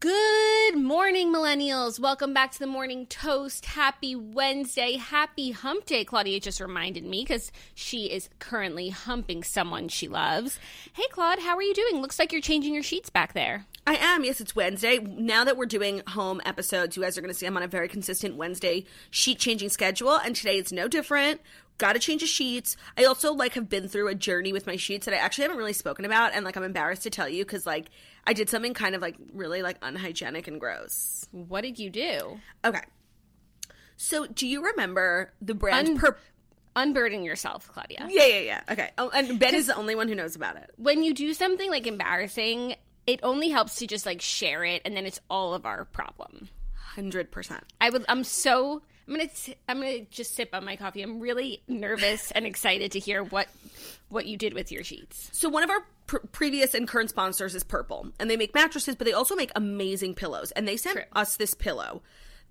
Good morning, millennials. Welcome back to the Morning Toast. Happy Wednesday. Happy hump day. Claudia just reminded me because she is currently humping someone she loves. Hey, Claude, how are you doing? Looks like you're changing your sheets back there. I am. Yes, it's Wednesday. Now that we're doing home episodes, you guys are going to see I'm on a very consistent Wednesday sheet changing schedule, and today it's no different. Got to change the sheets. I also like have been through a journey with my sheets that I actually haven't really spoken about, and like I'm embarrassed to tell you because like I did something kind of like really like unhygienic and gross. What did you do? Okay. So, do you remember the brand Un- Pur- Unburden yourself, Claudia. Yeah, yeah, yeah. Okay. Oh, and Ben is the only one who knows about it. When you do something like embarrassing, it only helps to just like share it, and then it's all of our problem. 100%. I would. I'm so. I'm gonna. T- I'm gonna just sip on my coffee. I'm really nervous and excited to hear what what you did with your sheets. So one of our pr- previous and current sponsors is Purple, and they make mattresses, but they also make amazing pillows. And they sent True. us this pillow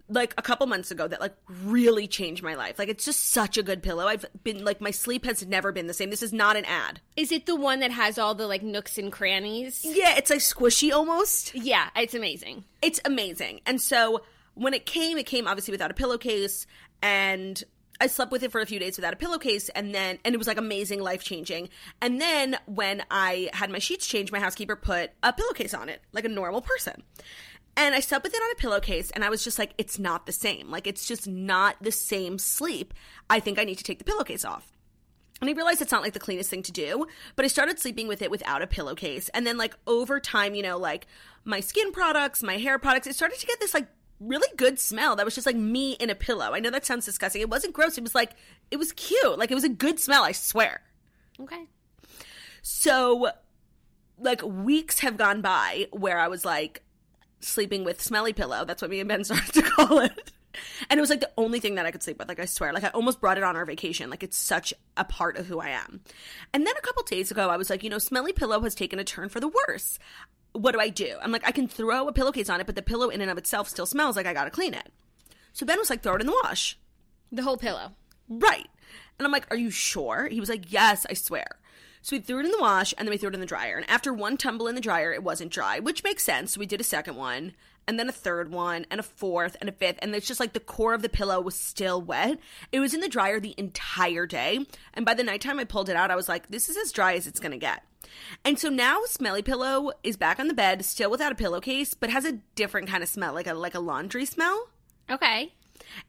like a couple months ago that like really changed my life. Like it's just such a good pillow. I've been like my sleep has never been the same. This is not an ad. Is it the one that has all the like nooks and crannies? Yeah, it's like squishy almost. Yeah, it's amazing. It's amazing. And so when it came, it came obviously without a pillowcase and I slept with it for a few days without a pillowcase and then and it was like amazing, life changing. And then when I had my sheets changed, my housekeeper put a pillowcase on it, like a normal person. And I slept with it on a pillowcase and I was just like, it's not the same. Like it's just not the same sleep. I think I need to take the pillowcase off. And I realized it's not like the cleanest thing to do, but I started sleeping with it without a pillowcase. And then, like, over time, you know, like my skin products, my hair products, it started to get this, like, really good smell that was just like me in a pillow. I know that sounds disgusting. It wasn't gross. It was like, it was cute. Like, it was a good smell, I swear. Okay. So, like, weeks have gone by where I was like sleeping with smelly pillow. That's what me and Ben started to call it. And it was like the only thing that I could sleep with. Like, I swear. Like, I almost brought it on our vacation. Like, it's such a part of who I am. And then a couple days ago, I was like, you know, smelly pillow has taken a turn for the worse. What do I do? I'm like, I can throw a pillowcase on it, but the pillow in and of itself still smells like I gotta clean it. So Ben was like, throw it in the wash. The whole pillow. Right. And I'm like, Are you sure? He was like, Yes, I swear. So we threw it in the wash and then we threw it in the dryer. And after one tumble in the dryer, it wasn't dry, which makes sense. So we did a second one and then a third one and a fourth and a fifth. And it's just like the core of the pillow was still wet. It was in the dryer the entire day. And by the nighttime I pulled it out, I was like, This is as dry as it's going to get. And so now Smelly Pillow is back on the bed, still without a pillowcase, but has a different kind of smell, like a like a laundry smell Okay.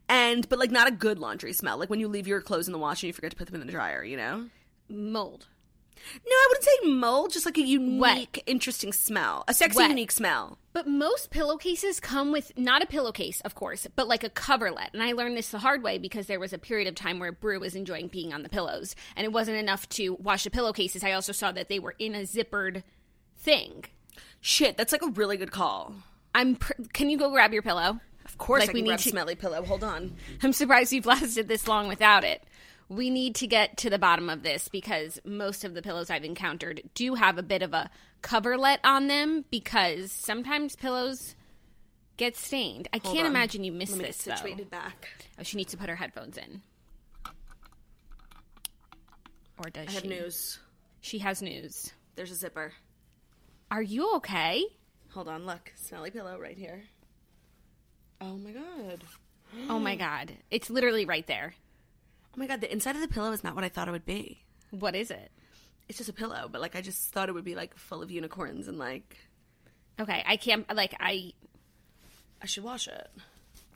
and but like not a good laundry smell like when you leave your clothes in the wash and you forget to put them in the dryer you know Mold. No i wouldn't say mold just like a unique interesting smell a sexy Wet. unique smell But most pillowcases come with not a pillowcase, of course, but like a coverlet. And I learned this the hard way because there was a period of time where Brew was enjoying peeing on the pillows, and it wasn't enough to wash the pillowcases. I also saw that they were in a zippered thing. shit that's like a really good call I'm. Pr- can you go grab your pillow? of course Like, i we need grab to- smelly pillow hold on I'm surprised you've lasted this long without it. We need to get to the bottom of this because most of the pillows I've encountered do have a bit of a coverlet on them because sometimes pillows get stained. I can't on. imagine you missed let me this get though. back Oh, she needs to put her headphones in. Or does she? i have she? news She has news. there's a zipper Are you okay? hold on look smelly pillow right here oh my god Oh my god. It's literally right there. Oh my god the inside of the pillow is not what i thought it would be What is it? It's just a pillow, but like I just thought it would be like full of unicorns and like Okay, I can't like I I should wash it.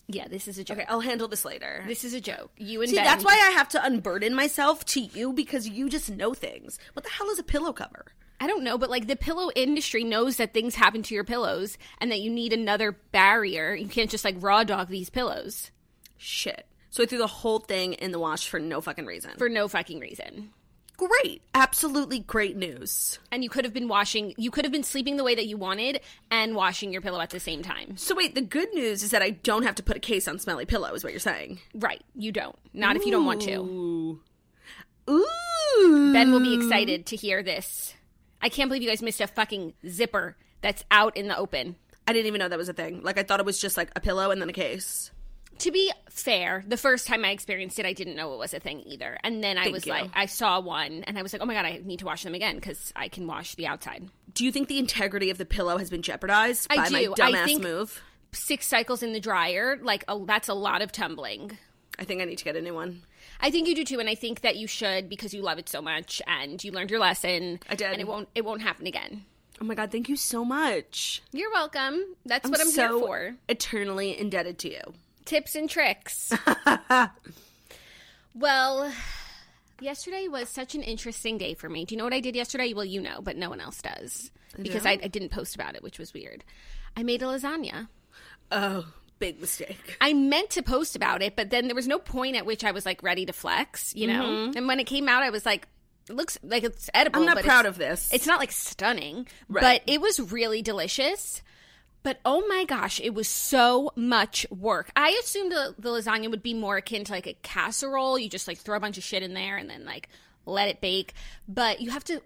yeah, this is a joke. Okay, I'll handle this later. This is a joke. You and See, Ben, that's why I have to unburden myself to you because you just know things. What the hell is a pillow cover? I don't know, but like the pillow industry knows that things happen to your pillows and that you need another barrier. You can't just like raw dog these pillows Shit. So I threw the whole thing in the wash for no fucking reason. for no fucking reason. great, absolutely great news. And you could have been washing, you could have been sleeping the way that you wanted and washing your pillow at the same time. So wait, the good news is that I don't have to put a case on smelly pillow. Is what you're saying? Right, you don't. Not if you don't want to. Ooh. Ooh. Ben will be excited to hear this. I can't believe you guys missed a fucking zipper that's out in the open. I didn't even know that was a thing. Like I thought it was just like a pillow and then a case. To be fair, the first time I experienced it, I didn't know it was a thing either. And then I Thank was you. like, I saw one and I was like, oh my God, I need to wash them again because I can wash the outside. Do you think the integrity of the pillow has been jeopardized I by my do. I dumbass think- move? Six cycles in the dryer, like, oh, that's a lot of tumbling. I think I need to get a new one. I think you do too, and I think that you should because you love it so much and you learned your lesson. I did. and it won't it won't happen again. Oh my god, thank you so much. You're welcome. That's what I'm so here for. Eternally indebted to you. Tips and tricks. well, yesterday was such an interesting day for me. Do you know what I did yesterday? Well, you know, but no one else does because I, I didn't post about it, which was weird. I made a lasagna. Oh, big mistake. I meant to post about it, but then there was no point at which I was like ready to flex, you know? And when it came out, I was like, it looks like it's edible. Mm-hmm. I'm not proud of this. It's not like stunning, Right. but it was really delicious. But oh my gosh, it was so much work. I assumed the, the lasagna would be more akin to like a casserole. You just like throw a bunch of shit in there and then like let it bake. But you have to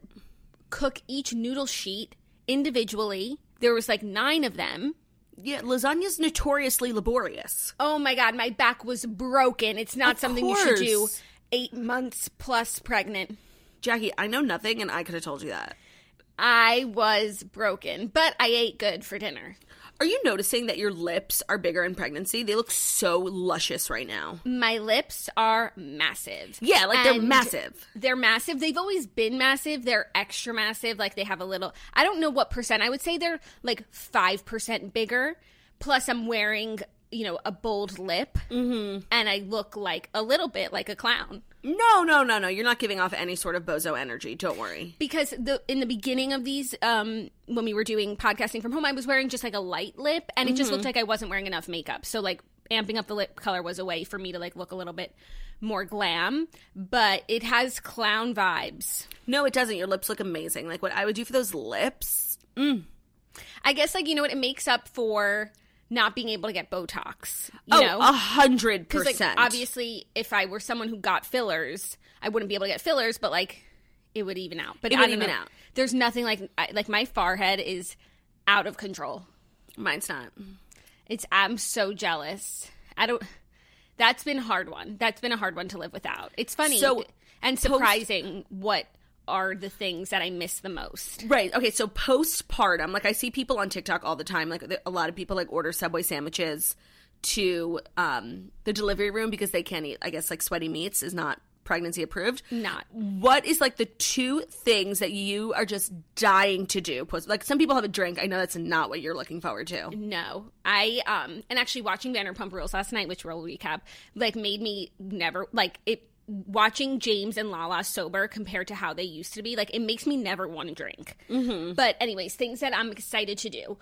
cook each noodle sheet individually. There was like nine of them. yeah, lasagna's notoriously laborious. Oh my god, my back was broken. It's not Of something you should do eight months plus pregnant. Jackie, I know nothing and I could have told you that. I was broken, but I ate good for dinner. Are you noticing that your lips are bigger in pregnancy? They look so luscious right now. My lips are massive. Yeah, like they're massive. They're massive. They've always been massive. They're extra massive. Like they have a little, I don't know what percent. I would say they're like 5% bigger. Plus, I'm wearing, you know, a bold lip. Mm-hmm. And I look like a little bit like a clown. No, no, no, no. You're not giving off any sort of bozo energy. Don't worry. because the in the beginning of these um when we were doing podcasting from home i was wearing just like a light lip and it just looked like i wasn't wearing enough makeup so like amping up the lip color was a way for me to like look a little bit more glam but it has clown vibes No, it doesn't. Your lips look amazing. Like what I would do for those lips. i guess like you know what it makes up for not being able to get botox you oh, know a hundred percent. obviously if i were someone who got fillers i wouldn't be able to get fillers but like it would even out but It I would even know. out. there's nothing like I, like my forehead is out of control mine's not. It's I'm so jealous. I don't that's been a hard one. That's been a hard one to live without. It's funny So, and surprising what are the things that I miss the most. Right. Okay. So postpartum, like I see people on TikTok all the time. Like a lot of people like order Subway sandwiches to um, the delivery room because they can't eat. I guess like sweaty meats is not pregnancy approved. Not. What is like the two things that you are just dying to do? Post like some people have a drink. I know that's not what you're looking forward to. No. I um and actually watching Vanderpump Rules last night, which we'll recap, like made me never like it watching James and Lala sober compared to how they used to be, like it makes me never want to drink. Mm-hmm. But anyways, things that I'm excited to do.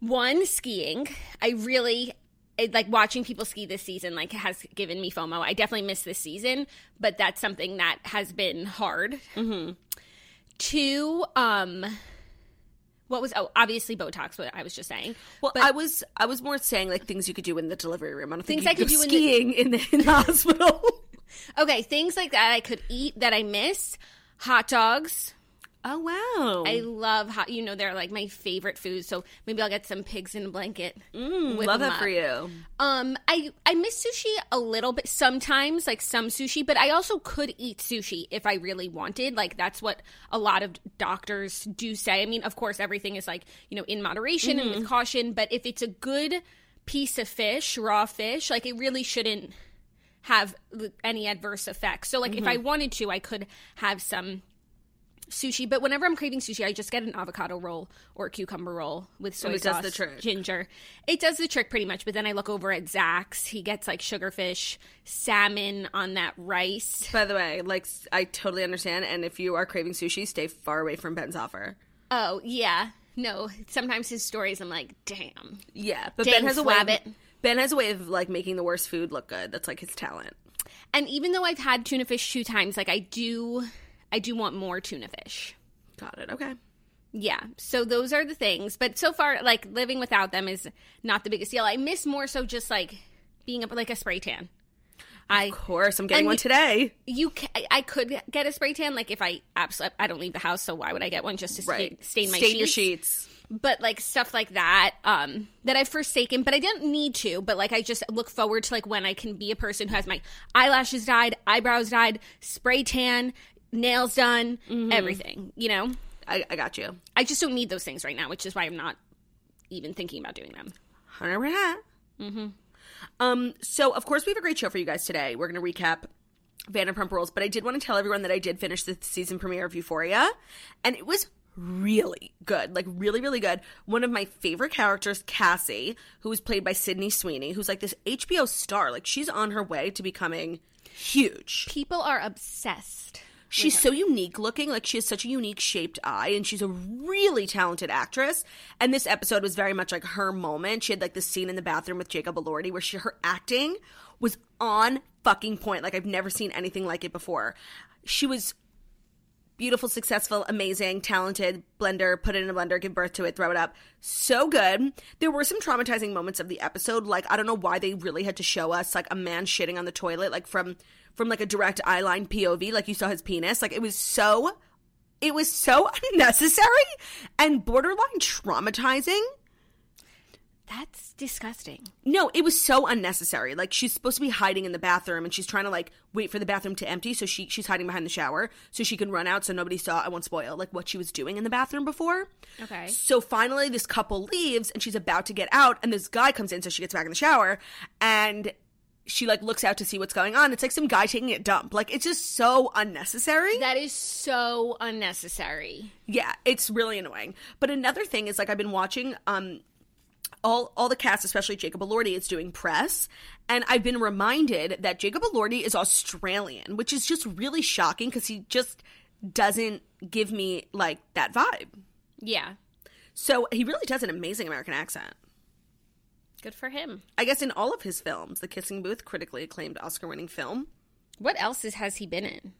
One, skiing. I really it, like watching people ski this season like has given me FOMO. I definitely miss this season, but that's something that has been hard. Mm-hmm. Two, um, what was oh obviously Botox? What I was just saying. Well, But- I was I was more saying like things you could do in the delivery room. I don't think Things you I could do in the- skiing in the, in the hospital. Okay, things like that I could eat that I miss. Hot dogs. Oh wow! I love hot. You know, they're like my favorite food. So maybe I'll get some pigs in a blanket. Mm, love that for you. Um, I I miss sushi a little bit sometimes, like some sushi, but I also could eat sushi if I really wanted. Like that's what a lot of doctors do say. I mean, of course, everything is like you know in moderation and with caution, but if it's a good piece of fish, raw fish, like it really shouldn't have any adverse effects. So like if I mm-hmm. wanted to, I could have some sushi, but whenever I'm craving sushi, I just get an avocado roll or a cucumber roll with soy And it does sauce, ginger. It does the trick pretty much. But then I look over at Zach's. He gets like sugarfish, salmon on that rice. By the way, like I totally understand. And if you are craving sushi, stay far away from Ben Soffer. Oh yeah, no. Sometimes his stories, I'm like, damn. Yeah, but Dang, Ben has a way. Ben has a way of like making the worst food look good. That's like his talent. And even though I've had tuna fish two times, like I do, I do want more tuna fish. Got it. Okay. Yeah. So those are the things. But so far, like living without them is not the biggest deal. I miss more so just like being up like a spray tan. I Of course, I'm getting one you- today. you ca- I could get a spray tan like if I absolutely I don't leave the house, so why would I get one just to Right. stain my Stain sheets? your sheets. But like stuff like that, um, that I've forsaken, but I didn't need to. But like I just look forward to like when I can be a person who has my eyelashes dyed, eyebrows dyed, spray tan, nails done, Mm-hmm. everything. You know, I, I got you. I just don't need those things right now, which is why I'm not even thinking about doing them. Hundred percent. Mm-hmm. Um. So of course we have a great show for you guys today. We're going to recap Vanderpump Rules, but I did want to tell everyone that I did finish the season premiere of Euphoria, and it was really good. Like really, really good. One of my favorite characters, Cassie, who was played by Sydney Sweeney, who's like this HBO star. Like she's on her way to becoming huge. People are obsessed. She's so unique looking. Like she has such a unique shaped eye, and she's a really talented actress. And this episode was very much like her moment. She had like this scene in the bathroom with Jacob Elordi where she her acting was on fucking point. Like I've never seen anything like it before. She was beautiful, successful, amazing, talented, blender, put it in a blender, give birth to it, throw it up. So good. There were some traumatizing moments of the episode. Like, I don't know why they really had to show us like a man shitting on the toilet, like from from like a direct eye line POV, like you saw his penis. Like it was so it was so unnecessary and borderline traumatizing. That's disgusting. No, it was so unnecessary. Like she's supposed to be hiding in the bathroom and she's trying to like wait for the bathroom to empty so she she's hiding behind the shower so she can run out so nobody saw I won't spoil like what she was doing in the bathroom before. Okay. So finally this couple leaves and she's about to get out and this guy comes in so she gets back in the shower and she like looks out to see what's going on. It's like some guy taking a dump. Like it's just so unnecessary. That is so unnecessary. Yeah, it's really annoying. But another thing is like I've been watching um all all the cast, especially Jacob Elordi, is doing press, and I've been reminded that Jacob Elordi is Australian, which is just really shocking because he just doesn't give me like that vibe. Yeah. So he really does an amazing American accent. Good for him. I guess in all of his films, The Kissing Booth, critically acclaimed Oscar-winning film. What else is, has he been in?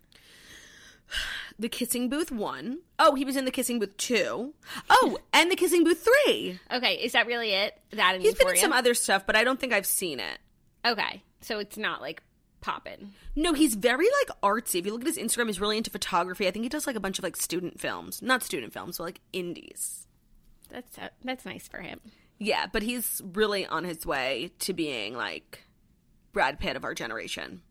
The Kissing Booth one. Oh, he was in The Kissing Booth two. Oh, and The Kissing Booth three. Okay, is that really it? That and He's been in some other stuff, but I don't think I've seen it. Okay, so it's not like poppin'. No, he's very like artsy. If you look at his Instagram, he's really into photography. I think he does like a bunch of like student films, not student films, but like indies. That's uh, that's nice for him. Yeah, but he's really on his way to being like Brad Pitt of our generation.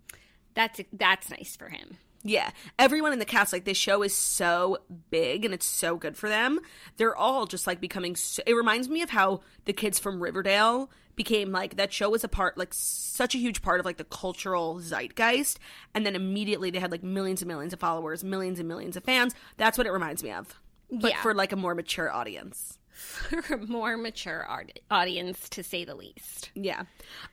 That's that's nice for him. Yeah, everyone in the cast, like this show is so big and it's so good for them. They're all just like becoming. So, it reminds me of how the kids from Riverdale became like that show was a part, like such a huge part of like the cultural zeitgeist, and then immediately they had like millions and millions of followers, millions and millions of fans. That's what it reminds me of, but Yeah. for like a more mature audience. For a more mature art- audience, to say the least. Yeah.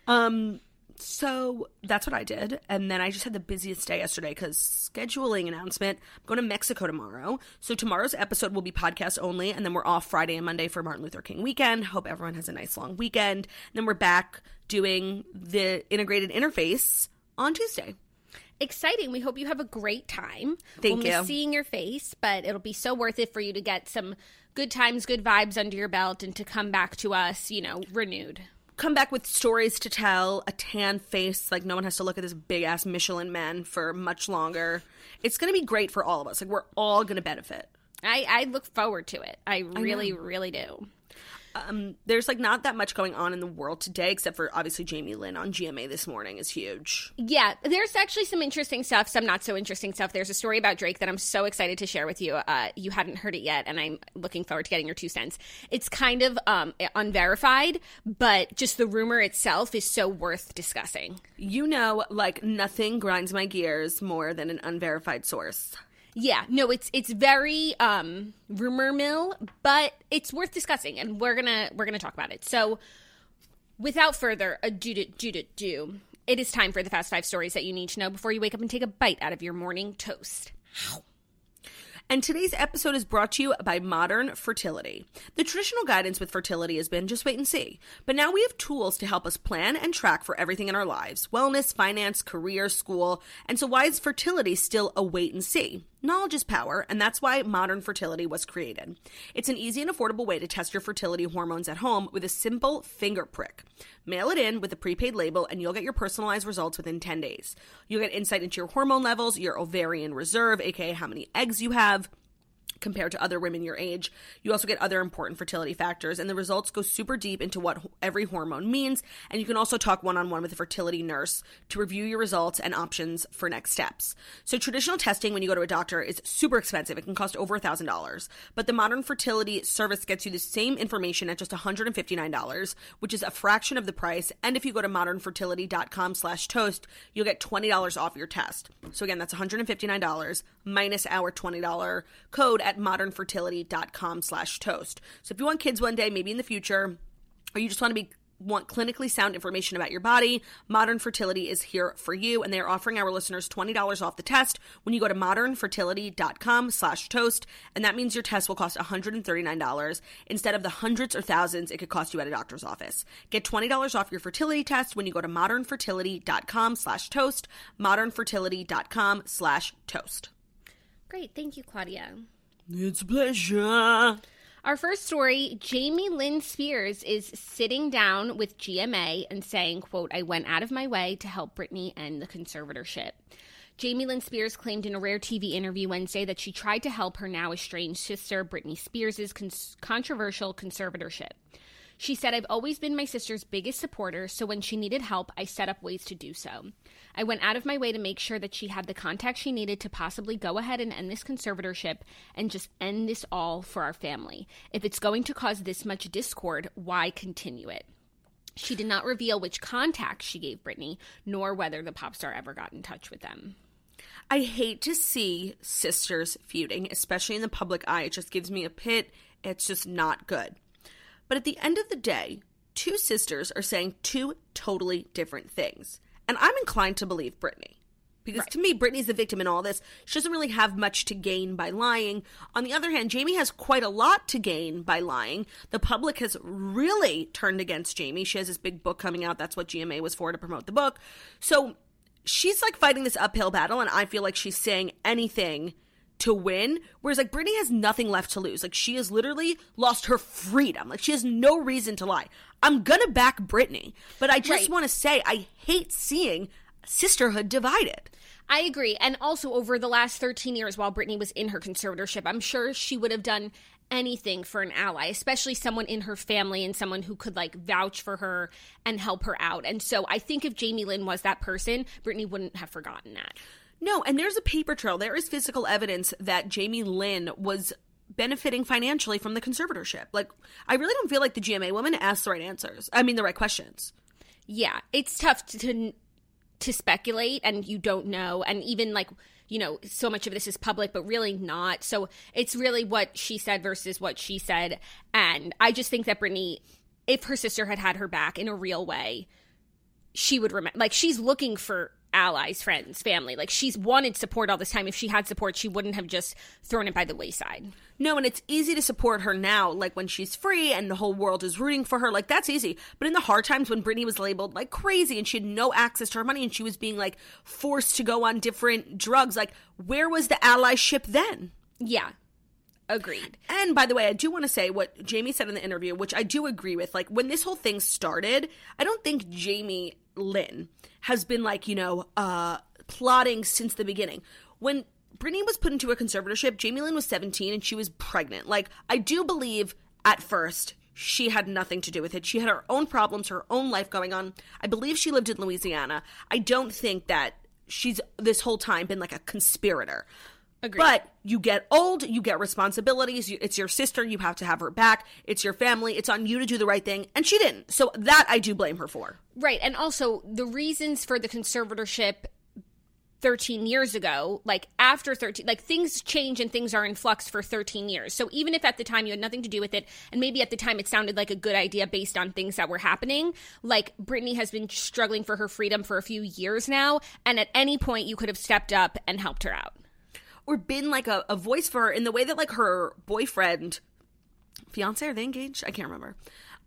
Um so that's what I did and then I just had the busiest day yesterday cuz scheduling announcement. I'm going to Mexico tomorrow. So tomorrow's episode will be podcast only and then we're off Friday and Monday for Martin Luther King weekend. Hope everyone has a nice long weekend. And then we're back doing the integrated interface on Tuesday. Exciting. We hope you have a great time. Thank we'll you. Seeing your face, but it'll be so worth it for you to get some good times, good vibes under your belt, and to come back to us, you know, renewed. Come back with stories to tell, a tan face, like no one has to look at this big ass Michelin man for much longer. It's going to be great for all of us. Like we're all going to benefit. I, I look forward to it. I really, really do. Um, there's like not that much going on in the world today, except for obviously Jamie Lynn on GMA this morning is huge. Yeah, there's actually some interesting stuff, some not so interesting stuff. There's a story about Drake that I'm so excited to share with you. Uh, you hadn't heard it yet, and I'm looking forward to getting your two cents. It's kind of um, unverified, but just the rumor itself is so worth discussing. You know, like nothing grinds my gears more than an unverified source. Yeah, no, it's it's very um rumor mill, but it's worth discussing and we're to we're to talk about it. So without further ado do do do, it is time for the fast 5 stories that you need to know before you wake up and take a bite out of your morning toast. And today's episode is brought to you by Modern Fertility. The traditional guidance with fertility has been just wait and see. But now we have tools to help us plan and track for everything in our lives wellness, finance, career, school. And so, why is fertility still a wait and see? Knowledge is power, and that's why Modern Fertility was created. It's an easy and affordable way to test your fertility hormones at home with a simple finger prick. Mail it in with a prepaid label, and you'll get your personalized results within 10 days. You'll get insight into your hormone levels, your ovarian reserve, aka how many eggs you have compared to other women your age. You also get other important fertility factors, and the results go super deep into what every hormone means. And you can also talk one on one with a fertility nurse to review your results and options for next steps. So, traditional testing when you go to a doctor is super expensive. It can cost over $1,000. But the modern fertility service gets you the same information at just $159, which is a fraction of the price. And if you go to modernfertility.com slash toast, you'll get $20 off your test. So, again, that's $159 minus our $20 code at modernfertility.com slash toast. So if you want kids one day, maybe in the future, or you just want to be want clinically sound information about your body, Modern Fertility is here for you, and they are offering our listeners $20 off the test when you go to modernfertility.com slash toast, and that means your test will cost $139 instead of the hundreds or thousands it could cost you at a doctor's office. Get $20 off your fertility test when you go to modernfertility.com slash toast, modernfertility.com slash toast. Great. Thank you, Claudia. It's a pleasure. Our first story Jamie Lynn Spears is sitting down with GMA and saying, quote, I went out of my way to help Britney end the conservatorship. Jamie Lynn Spears claimed in a rare TV interview Wednesday that she tried to help her now estranged sister, Britney Spears' con- controversial conservatorship. She said, I've always been my sister's biggest supporter, so when she needed help, I set up ways to do so. I went out of my way to make sure that she had the contact she needed to possibly go ahead and end this conservatorship and just end this all for our family. If it's going to cause this much discord, why continue it? She did not reveal which contacts she gave Britney, nor whether the pop star ever got in touch with them. I hate to see sisters feuding, especially in the public eye. It just gives me a pit. It's just not good. But at the end of the day, two sisters are saying two totally different things. And I'm inclined to believe Britney. Because Right. to me, Britney's the victim in all this. She doesn't really have much to gain by lying. On the other hand, Jamie has quite a lot to gain by lying. The public has really turned against Jamie. She has this big book coming out. That's what GMA was for to promote the book. So she's like fighting this uphill battle, and I feel like she's saying anything to win. Whereas like Britney has nothing left to lose. Like she has literally lost her freedom. Like she has no reason to lie. I'm gonna back Britney, but I just Right. want to say I hate seeing sisterhood divided. I agree. And also, over the last 13 years, while Britney was in her conservatorship, I'm sure she would have done anything for an ally, especially someone in her family and someone who could like vouch for her and help her out. And so I think if Jamie Lynn was that person, Britney wouldn't have forgotten that. No, and there's a paper trail. There is physical evidence that Jamie Lynn was benefiting financially from the conservatorship. Like, I really don't feel like the GMA woman asked the right answers. I mean, the right questions. Yeah, it's tough to, to to speculate and you don't know and even like you know so much of this is public but really not so it's really what she said versus what she said and i just think that britney if her sister had had her back in a real way she would remember like she's looking for allies friends family like she's wanted support all this time if she had support she wouldn't have just thrown it by the wayside No, and it's easy to support her now, like when she's free and the whole world is rooting for her. Like, that's easy. But in the hard times when Britney was labeled like crazy and she had no access to her money and she was being like forced to go on different drugs, like, where was the allyship then? yeah agreed And by the way, I do want to say what Jamie said in the interview, which I do agree with. Like, when this whole thing started, I don't think Jamie Lynn has been like, you know, uh, plotting since the beginning. When Britney was put into a conservatorship, Jamie Lynn was 17 and she was pregnant. Like, I do believe at first she had nothing to do with it. She had her own problems, her own life going on. I believe she lived in Louisiana. I don't think that she's this whole time been like a conspirator. Agreed. But you get old, you get responsibilities. you- It's your sister, you have to have her back. It's your family. It's on you to do the right thing, and she didn't. So that I do blame her for. Right. And also, the reasons for the conservatorship 13 years ago, like after 13, like things change and things are in flux for 13 years. So even if at the time you had nothing to do with it, and maybe at the time it sounded like a good idea based on things that were happening, like Britney has been struggling for her freedom for a few years now. And at any point you could have stepped up and helped her out. Or been like a, a voice for her in the way that like her boyfriend, fiance, are they engaged? I can't remember.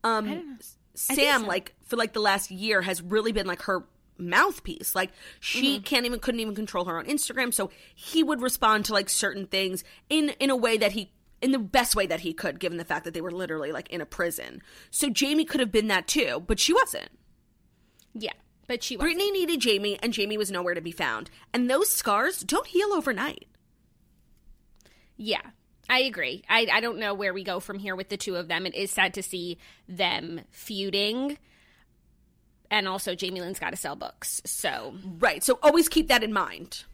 Um, Sam, so. like for like the last year, has really been like her mouthpiece. Like she Mm-hmm. can't even couldn't even control her own Instagram, so he would respond to like certain things in in a way that he in the best way that he could, given the fact that they were literally like in a prison. So Jamie could have been that too, but she wasn't. Yeah. But she was. Britney needed Jamie, and Jamie was nowhere to be found. And those scars don't heal overnight. Yeah, I agree. I, I don't know where we go from here with the two of them. It is sad to see them feuding. And also, Jamie Lynn's got to sell books. So, Right. So always keep that in mind.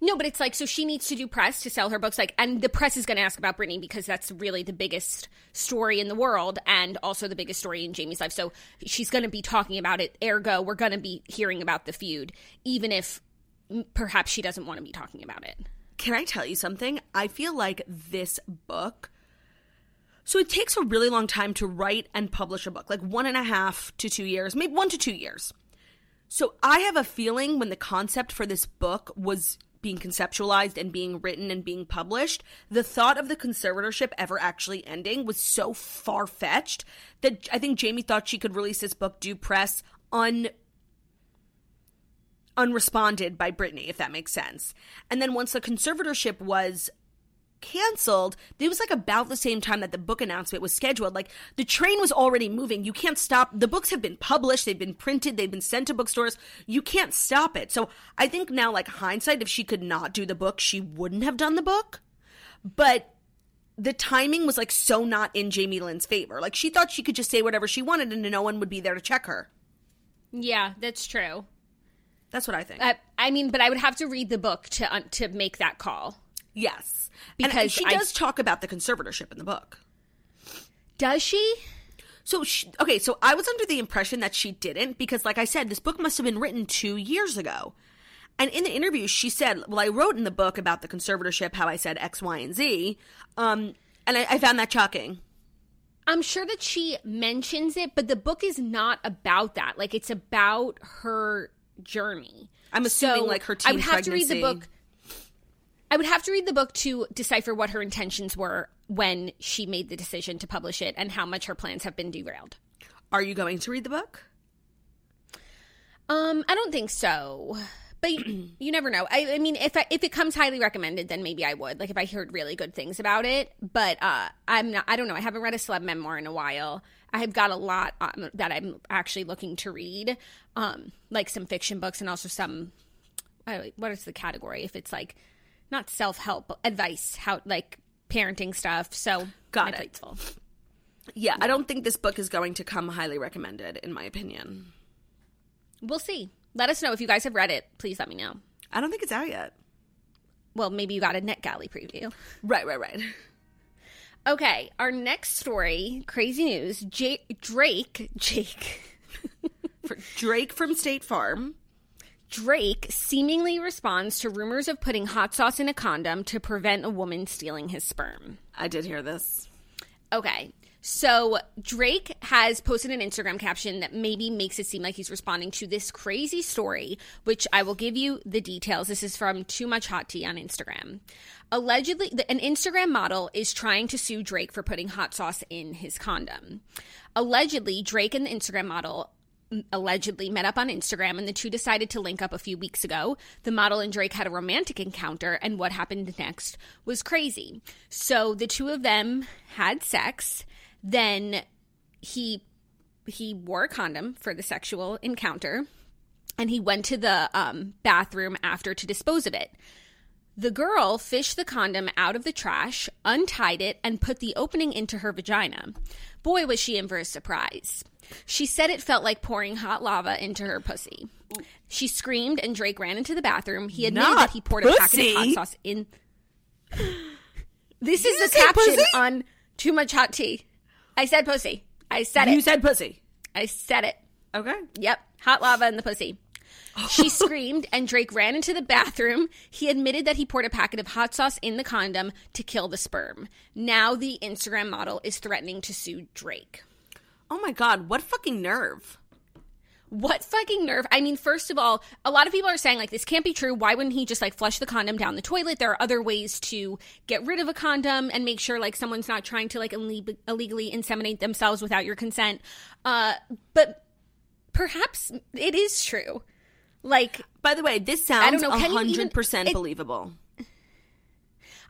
no, but it's like, so she needs to do press to sell her books. Like, and the press is going to ask about Britney because that's really the biggest story in the world and also the biggest story in Jamie's life. So she's going to be talking about it. Ergo, we're going to be hearing about the feud, even if perhaps she doesn't want to be talking about it. Can I tell you something? I feel like this book. So it takes a really long time to write and publish a book, like one and a half to two years, maybe one to two years. So I have a feeling when the concept for this book was being conceptualized and being written and being published, the thought of the conservatorship ever actually ending was so far fetched that I think Jamie thought she could release this book due press un unresponded by Britney, if that makes sense. And then once the conservatorship was canceled, it was like about the same time that the book announcement was scheduled. Like the train was already moving. You can't stop. The books have been published, they've been printed, they've been sent to bookstores. You can't stop it. So I think now, like hindsight, if she could not do the book, she wouldn't have done the book. But the timing was like so not in Jamie Lynn's favor. Like she thought she could just say whatever she wanted and no one would be there to check her. Yeah, that's true. That's what I think. Uh, I mean, but I would have to read the book to to make that call. Yes. Because and she I- does talk about the conservatorship in the book. Does she? So, she, okay, so I was under the impression that she didn't because, like I said, this book must have been written two years ago. And in the interview, she said, Well, I wrote in the book about the conservatorship how I said X, Y, and Z. Um, and I, I found that shocking. I'm sure that she mentions it, but the book is not about that. Like it's about her journey. I'm assuming, like, her teen I would have to read the book. I would have to read the book to decipher what her intentions were when she made the decision to publish it and how much her plans have been derailed. Are you going to read the book? Um, I don't think so. But you, you never know. I, I mean, if I, if it comes highly recommended, then maybe I would. Like if I heard really good things about it. But uh, I'm not. I don't know. I haven't read a celeb memoir in a while. I have got a lot um, that I'm actually looking to read, um, like some fiction books and also some. I- What is the category? If it's like not self help advice, how like parenting stuff. So Got it. full. Yeah, I don't think this book is going to come highly recommended, in my opinion. We'll see. Let us know if you guys have read it. Please let me know. I don't think it's out yet. Well, maybe you got a NetGalley preview. Right, right, right. Okay, our next story, crazy news. J- Drake, Jake, For Drake from State Farm. Drake seemingly responds to rumors of putting hot sauce in a condom to prevent a woman stealing his sperm. I did hear this. Okay. So Drake has posted an Instagram caption that maybe makes it seem like he's responding to this crazy story, which I will give you the details. This is from Too Much Hot Tea on Instagram. Allegedly, an Instagram model is trying to sue Drake for putting hot sauce in his condom. Allegedly, Drake and the Instagram model mm, allegedly met up on Instagram and the two decided to link up a few weeks ago. The model and Drake had a romantic encounter and what happened next was crazy. So the two of them had sex, then he he wore a condom for the sexual encounter and he went to the um, bathroom after to dispose of it. The girl fished the condom out of the trash, untied it, and put the opening into her vagina. Boy, was she in for a surprise. She said it felt like pouring hot lava into her pussy. She screamed, and Drake ran into the bathroom. He admitted Not that he poured a packet of hot sauce in. This is the caption pussy? on Too Much Hot Tea. I said pussy. I said it. You said pussy. I said it. Okay. Yep. Hot lava and the pussy. She screamed, and Drake ran into the bathroom. He admitted that he poured a packet of hot sauce in the condom to kill the sperm. Now the Instagram model is threatening to sue Drake. Oh my god, what fucking nerve. What fucking nerve? I mean, first of all, a lot of people are saying like this can't be true. Why wouldn't he just like flush the condom down the toilet? There are other ways to get rid of a condom and make sure like someone's not trying to like illeg- illegally inseminate themselves without your consent. Uh, but perhaps it is true. Like, By the way, this sounds I don't know, can you even- 100% it- believable.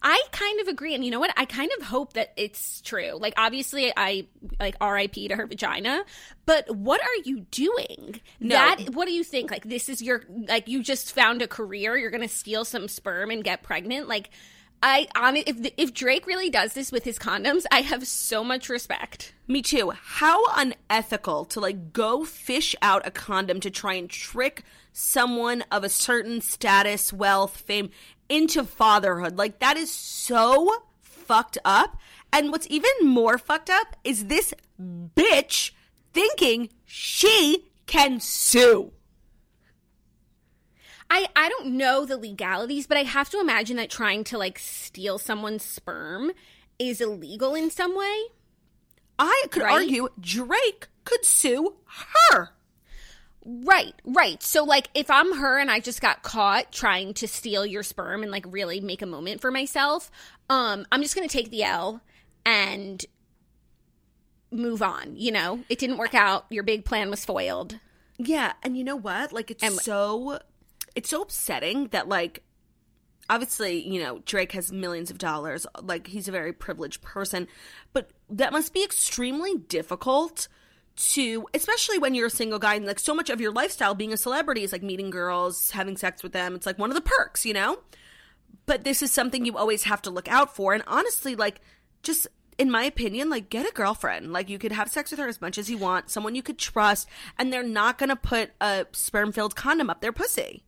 I kind of agree, and you know what? I kind of hope that it's true. Like, obviously, I like R.I.P. to her vagina, but what are you doing? No. That what do you think? Like, this is your like you just found a career. You're gonna steal some sperm and get pregnant. Like, I on if if Drake really does this with his condoms, I have so much respect. Me too. How unethical to like go fish out a condom to try and trick someone of a certain status, wealth, fame into fatherhood. Like that is so fucked up. And what's even more fucked up is this bitch thinking she can sue. I I don't know the legalities, but I have to imagine that trying to like steal someone's sperm is illegal in some way. I could Right? argue Drake could sue her. Right, right. So like if I'm her and I just got caught trying to steal your sperm and like really make a moment for myself, um I'm just going to take the L and move on, you know? It didn't work out. Your big plan was foiled. Yeah, and you know what? Like it's And- so it's so upsetting that like obviously, you know, Drake has millions of dollars, like he's a very privileged person, but that must be extremely difficult to especially when you're a single guy and like so much of your lifestyle being a celebrity is like meeting girls, having sex with them. It's like one of the perks, you know? But this is something you always have to look out for and honestly like just in my opinion, like get a girlfriend. Like you could have sex with her as much as you want, someone you could trust, and they're not gonna put a sperm filled condom up their pussy.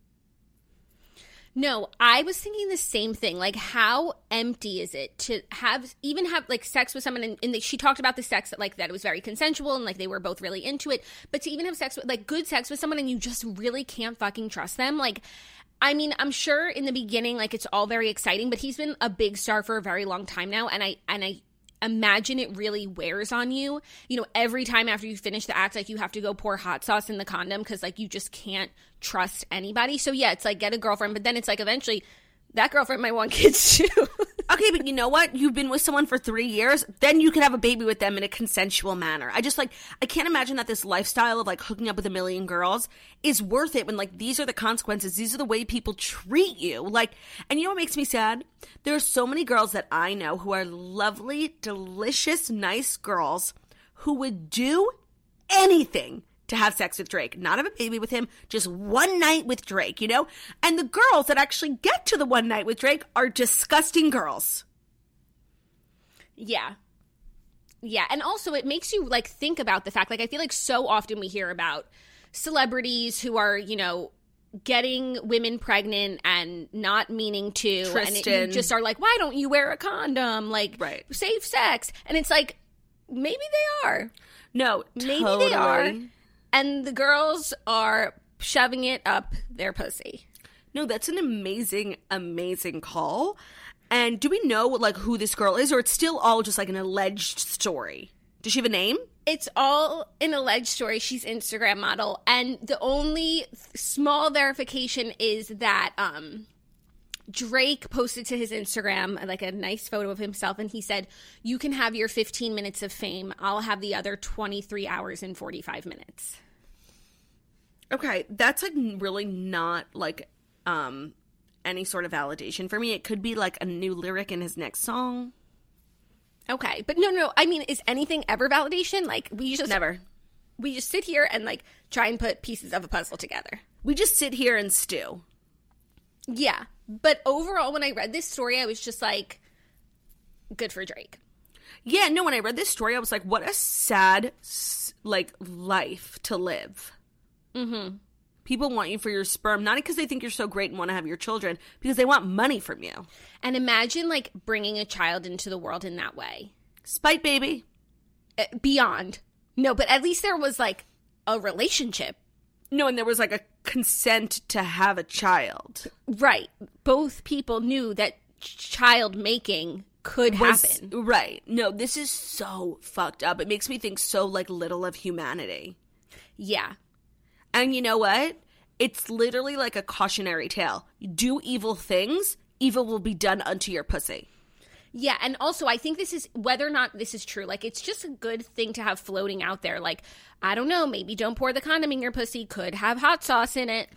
No, I was thinking the same thing. Like, how empty is it to have even have like sex with someone? And, and they, she talked about the sex that like that it was very consensual and like they were both really into it. But to even have sex with like good sex with someone and you just really can't fucking trust them, like. I mean, I'm sure in the beginning, like it's all very exciting, but he's been a big star for a very long time now, and I and I imagine it really wears on you. You know, every time after you finish the act, like you have to go pour hot sauce in the condom because like you just can't trust anybody. So yeah, it's like get a girlfriend, but then it's like eventually that girlfriend might want kids too. Okay, but you know what? You've been with someone for three years, then you can have a baby with them in a consensual manner. I just like, I can't imagine that this lifestyle of like hooking up with a million girls is worth it when like these are the consequences. These are the way people treat you. Like, and you know what makes me sad? There are so many girls that I know who are lovely, delicious, nice girls who would do anything to have sex with Drake, not have a baby with him, just one night with Drake, you know? And the girls that actually get to the one night with Drake are disgusting girls. Yeah. Yeah. And also, it makes you like think about the fact, like, I feel like so often we hear about celebrities who are, you know, getting women pregnant and not meaning to. And it, you just are like, why don't you wear a condom? Like, Right. safe sex. And it's like, maybe they are. No, Maybe totally. they are. And the girls are shoving it up their pussy. No, that's an amazing, amazing call. And do we know like who this girl is, or it's still all just like an alleged story? Does she have a name? It's all an alleged story. She's Instagram model, and the only small verification is that um, Drake posted to his Instagram like a nice photo of himself, and he said, "You can have your 15 minutes of fame. I'll have the other 23 hours and 45 minutes." Okay, that's like really not like um any sort of validation for me. It could be like a new lyric in his next song. Okay, but no, no. I mean, is anything ever validation? Like we just Never. we just sit here and like try and put pieces of a puzzle together. We just sit here and stew. Yeah. But overall, when I read this story, I was just like, good for Drake. Yeah, no, when I read this story, I was like, what a sad, like, life to live. Mm-hmm. People want you for your sperm, not because they think you're so great and want to have your children, because they want money from you. And imagine like bringing a child into the world in that way. Spite baby. Uh, beyond. No, but at least there was like a relationship No, and there was like a consent to have a child. Right. Both people knew that child making could Was- happen. Right. No, this is so fucked up. It makes me think so like little of humanity. Yeah. And you know what? It's literally like a cautionary tale. Do evil things, evil will be done unto your pussy. Yeah, and also I think this is whether or not this is true, like it's just a good thing to have floating out there. Like, I don't know, maybe don't pour the condom in your pussy, could have hot sauce in it.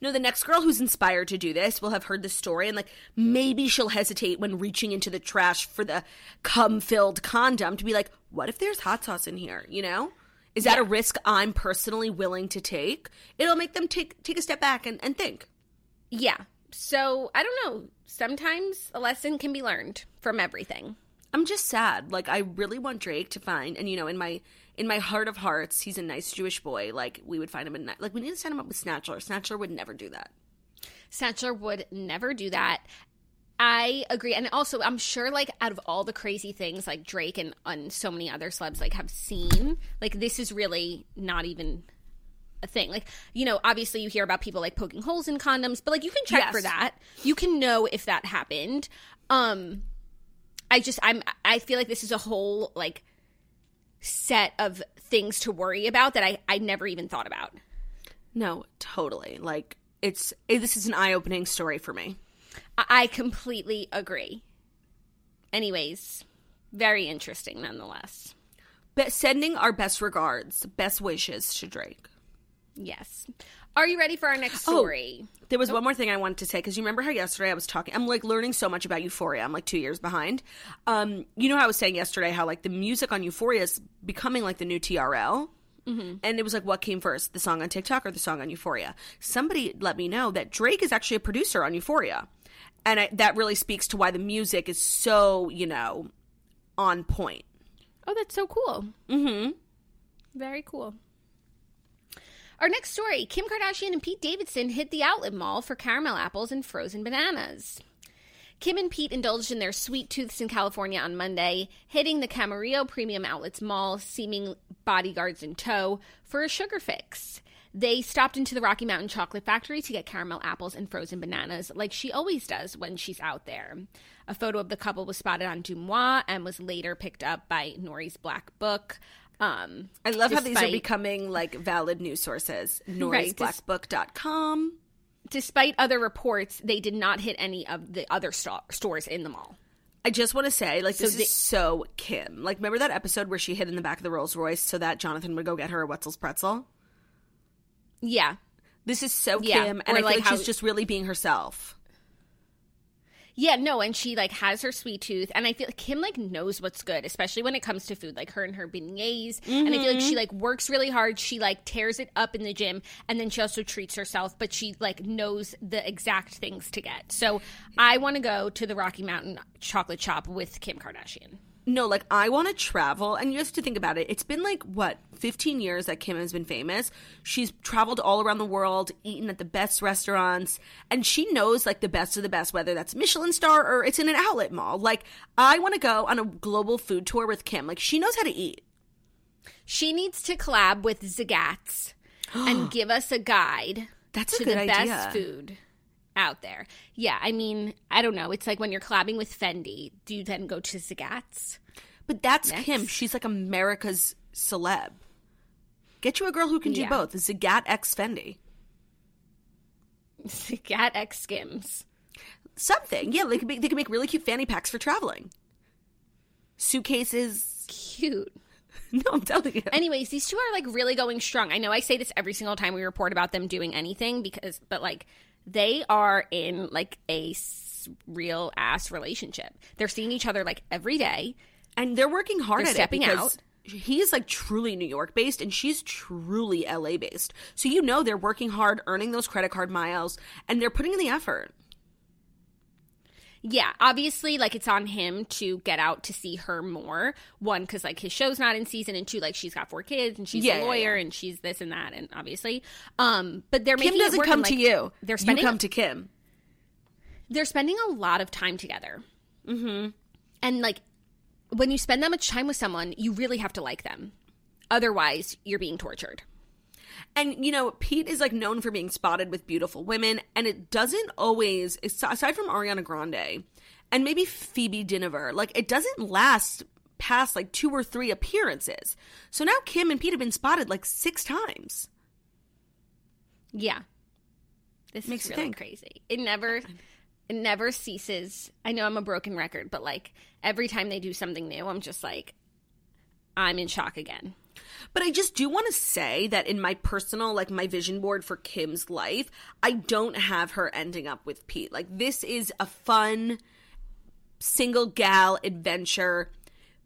No, the next girl who's inspired to do this will have heard the story and like maybe she'll hesitate when reaching into the trash for the cum filled condom to be like, what if there's hot sauce in here? You know? Is that a risk I'm personally willing to take? It'll make them take take a step back and, and think. Yeah. So I don't know. Sometimes a lesson can be learned from everything. I'm just sad. Like I really want Drake to find and you know, in my in my heart of hearts, he's a nice Jewish boy. Like we would find him a like we need to sign him up with Snatchler. Snatchler would never do that. Snatcher would never do that. I agree. And also, I'm sure, like, out of all the crazy things, like Drake and, and so many other celebs, like, have seen, like, this is really not even thing. Like, you know, obviously you hear about people, like, poking holes in condoms, but, like, you can check Yes. for that. You can know if that happened. Um, I just, I'm, I feel like this is a whole, like, set of things to worry about that I, I never even thought about. No, totally. Like it's eh, this is an eye-opening story for me. I I completely agree. Anyways, very interesting nonetheless. But sending our best regards, best wishes to Drake. Yes. Are you ready for our next Oh. story? There was one more thing I wanted to say because you remember how yesterday I was talking. I'm like learning so much about Euphoria. I'm like two years behind. Um, you know how I was saying yesterday how like the music on Euphoria is becoming like the new TRL. Mm-hmm. And it was like, what came first, the song on TikTok or the song on Euphoria? Somebody let me know that Drake is actually a producer on Euphoria, and I, that really speaks to why the music is so you know on point. Oh, that's so cool. Mm-hmm. Very cool. Our next story Kim Kardashian and Pete Davidson hit the outlet mall for caramel apples and frozen bananas. Kim and Pete indulged in their sweet tooths in California on Monday, hitting the Camarillo Premium Outlets Mall, seeming bodyguards in tow, for a sugar fix. They stopped into the Rocky Mountain Chocolate Factory to get caramel apples and frozen bananas, like she always does when she's out there. A photo of the couple was spotted on DeuxMoi and was later picked up by Nori's Black Book. Um, I love how these are becoming like valid news sources. Right, just- NorisBlackBook.com. Despite other reports, they did not hit any of the other sto- stores in the mall. I just want to say, like, this they- is so Kim. Like, remember that episode where she hid in the back of the Rolls Royce so that Jonathan would go get her a Wetzel's pretzel? Yeah, This is so Yeah, Kim, or and I feel like like, how- she's just really being herself. Yeah, no, and she like has her sweet tooth, and I feel like Kim like knows what's good, especially when it comes to food. Like her and her beignets, and I feel like she mm-hmm. like works really hard. She like tears it up in the gym, and then she also treats herself, but she like knows the exact things to get. So I want to go to the Rocky Mountain Chocolate Shop with Kim Kardashian. No, like, I want to travel, and you have to think about it. It's been like, what, 15 years that Kim has been famous. She's traveled all around the world, eaten at the best restaurants, and she knows, like, the best of the best, whether that's Michelin star or it's in an outlet mall. Like, I want to go on a global food tour with Kim. Like, she knows how to eat. She needs to collab with Zagat's and give us a guide That's a to good the idea. best food out there. Yeah, I mean, I don't know. It's like when you're collabing with Fendi, do you then go to Zagat's? But that's Next. Kim. She's like America's celeb. Get you a girl who can do Yeah. both. Zagat X Fendi. Zagat X Skims. Something. Yeah, they could, make, they could make really cute fanny packs for traveling. Suitcases. Cute. No, I'm telling you. Anyways, these two are like really going strong. I know I say this every single time we report about them doing anything because, but like, they are in like a s- real ass relationship. They're seeing each other like every day. And they're working hard They're at stepping it because out. he is like truly New York based and she's truly LA based. So you know they're working hard, earning those credit card miles, and they're putting in the effort. Yeah, obviously, like it's on him to get out to see her more. One, because like his show's not in season, and two, like she's got four kids and she's Yeah, a yeah, lawyer and she's this and that, and obviously, um, but they're Kim making it doesn't come and, to you. They're you spending come to Kim. they're spending a lot of time together. Mm-hmm. And like when you spend that much time with someone, you really have to like them. Otherwise, you're being tortured. And you know, Pete is like known for being spotted with beautiful women, and it doesn't always, aside from Ariana Grande and maybe Phoebe Dynevor, like it doesn't last past like two or three appearances. So now Kim and Pete have been spotted like six times. Yeah. This Makes really think. crazy. It never it never ceases. I know I'm a broken record, but like every time they do something new, I'm just like I'm in shock again. But I just do want to say that in my personal, like my vision board for Kim's life, I don't have her ending up with Pete. Like, this is a fun single gal adventure.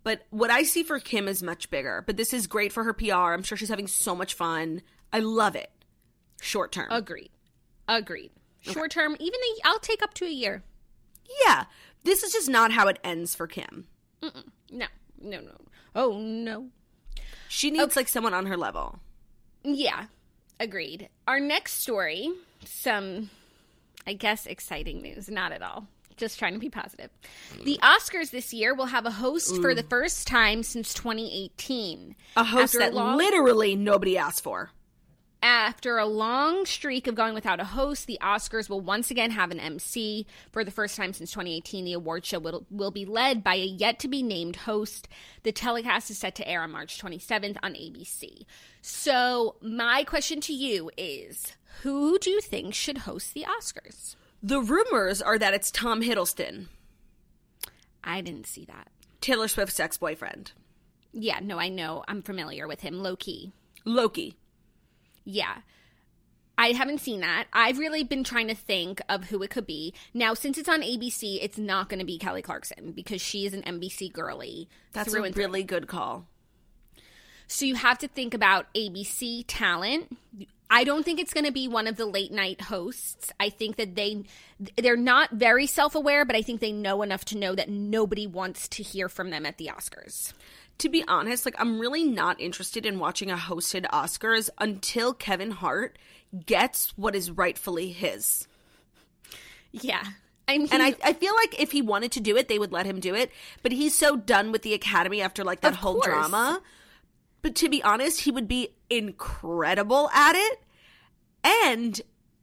But what I see for Kim is much bigger. But this is great for her PR. I'm sure she's having so much fun. I love it. Short term. Agreed. Agreed. Short term, even a, I'll take up to a year. yeah. This is just not how it ends for Kim. No, no, no. Oh no. She needs like someone on her level. Yeah, agreed. Our next story, some, I guess, exciting news. Not at all. Just trying to be positive. The Oscars this year will have a host for the first time since 2018. A host After that long- literally nobody asked for. After a long streak of going without a host, the Oscars will once again have an MC. For the first time since 2018, the award show will, will be led by a yet to be named host. The telecast is set to air on March 27th on ABC. So, my question to you is who do you think should host the Oscars? The rumors are that it's Tom Hiddleston, I didn't see that. Taylor Swift's ex boyfriend. Yeah, no, I know. I'm familiar with him. Low key. Loki. Yeah. I haven't seen that. I've really been trying to think of who it could be. Now, since it's on ABC, it's not going to be Kelly Clarkson because she is an NBC girly. That's a through. really good call. So you have to think about ABC talent. I don't think it's going to be one of the late night hosts. I think that they they're not very self-aware, but I think they know enough to know that nobody wants to hear from them at the Oscars. To be honest, like I'm really not interested in watching a hosted Oscars until Kevin Hart gets what is rightfully his. Yeah. I mean, And I, I feel like if he wanted to do it, they would let him do it. But he's so done with the Academy after like that whole course. drama. But to be honest, he would be incredible at it. And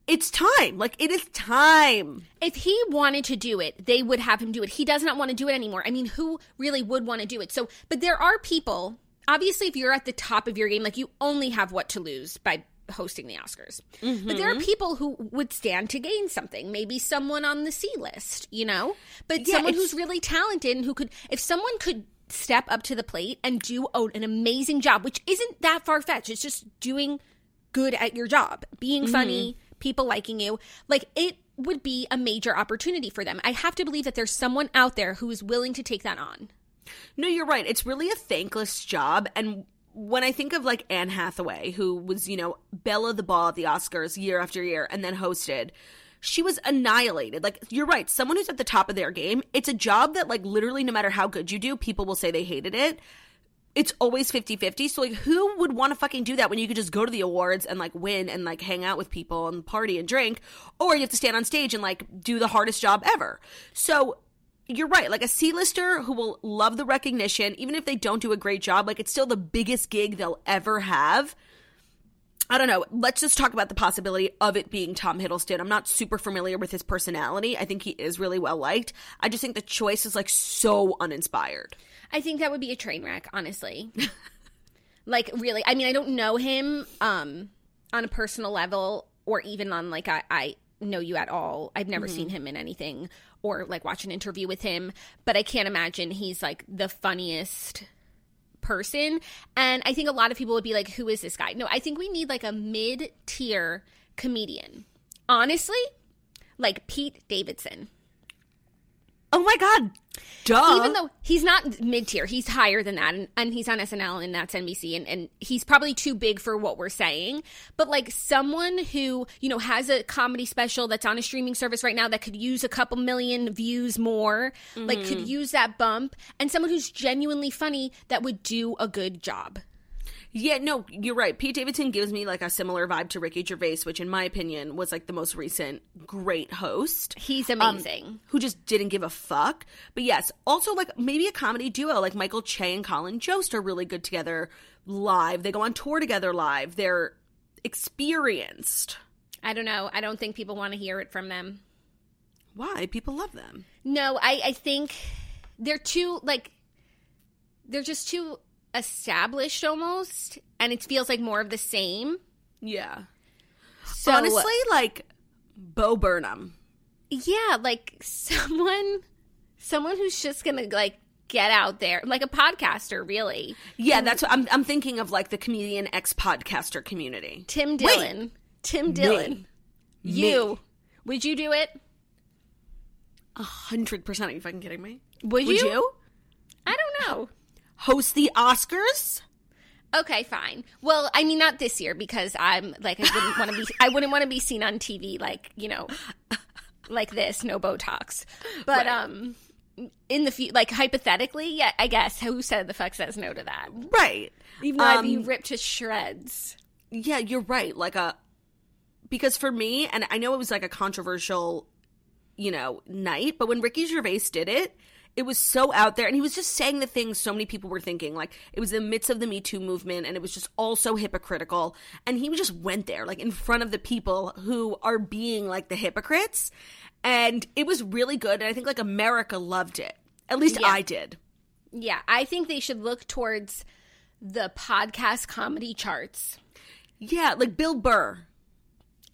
it's time. Like it is time. if he wanted to do it, they would have him do it. He does not want to do it anymore. I mean, who really would want to do it? So, but there are people, obviously, if you're at the top of your game, like you only have what to lose by hosting the Oscars. But there are mm-hmm. people who would stand to gain something. Maybe someone on the C list, you know? But Yeah, someone who's really talented and who could, if someone could step up to the plate and do an amazing job, which isn't that far fetched, it's just doing good at your job, being funny, mm-hmm. People liking you. Like it would be a major opportunity for them. I have to believe that there's someone out there who is willing to take that on. No, you're right. It's really a thankless job. And when I think of like Anne Hathaway, who was, you know, Bella the Ball at the Oscars year after year and then hosted, she was annihilated. Like, you're right. Someone who's at the top of their game, it's a job that, like, literally, no matter how good you do, people will say they hated it. It's always 50 50. So, like, who would want to fucking do that when you could just go to the awards and, like, win and, like, hang out with people and party and drink? Or you have to stand on stage and, like, do the hardest job ever. So, you're right. Like a C-lister who will love the recognition, even if they don't do a great job, like it's still the biggest gig they'll ever have. I don't know. Let's just talk about the possibility of it being Tom Hiddleston. I'm not super familiar with his personality. I think he is really well liked. I just think the choice is like so uninspired. I think that would be a train wreck, honestly. like really. I mean, I don't know him um on a personal level or even on like I, I know you at all. I've never seen him in anything or like watch an interview with him, but I can't imagine he's like the funniest person. And I think a lot of people would be like, who is this guy? No, I think we need like a mid tier comedian. Honestly, like Pete Davidson. Oh my god. Duh. Even though he's not mid tier, he's higher than that, and, and he's on SNL and that's NBC, and, and he's probably too big for what we're saying. But like someone who you know has a comedy special that's on a streaming service right now that could use a couple million views more, like could mm-hmm. use that bump, and someone who's genuinely funny that would do a good job. Yeah, no, you're right. Pete Davidson gives me like a similar vibe to Ricky Gervais, which in my opinion was like the most recent great host. He's um, amazing. who just didn't give a fuck. But yes, also like maybe a comedy duo like Michael Che and Colin Jost are really good together live. They go on tour together live. They're experienced. I don't know. I don't think people want to hear it from them. Why? People love them. No, I, I think they're too like they're just too established almost, and it feels like more of the same. Yeah. So Honestly, like Bo Burnham. yeah, like someone, someone who's just gonna like get out there, like a podcaster, really. Yeah, that's what I'm. I'm thinking of like the comedian ex podcaster community. Tim Wait. Dillon. Tim Dillon. You Me. would you do it? A hundred percent. Are you fucking kidding me? Would, Would you? you I don't know. Host the Oscars? Okay, fine. Well, I mean, not this year because I'm like I wouldn't want to be. I wouldn't want to be seen on TV like you know, like this, no Botox. But Right. um, in the future, like hypothetically, yeah, I guess who said the fuck says no to that? Right. Even though I'd be Um, ripped to shreds. Yeah, you're right. Like a because for me, and I know it was like a controversial, you know, night, but when Ricky Gervais did it, it was so out there, and he was just saying the things so many people were thinking. Like it was in the midst of the Me Too movement, and it was just all so hypocritical. And he just went there, like in front of the people who are being like the hypocrites, and it was really good. And I think like America loved it. At least Yeah. I did. Yeah, I think they should look towards the podcast comedy charts Yeah, like Bill Burr.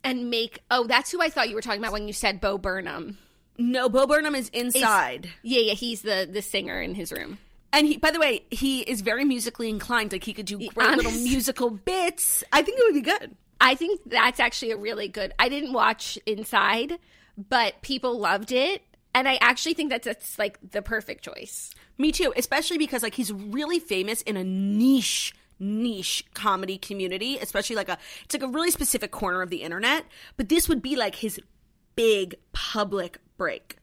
and make. Oh, that's who I thought you were talking about when you said Bo Burnham. No, Bo Burnham is inside. Yeah, yeah, he's the the singer in his room. And he, by the way, he is very musically inclined. Like he could do great little musical bits. I think it would be good. I think that's actually a really good. I didn't watch Inside, but people loved it, and I actually think that's that's like the perfect choice. Me too, especially because like he's really famous in a niche niche comedy community, especially like a it's like a really specific corner of the internet. But this would be like his big public break.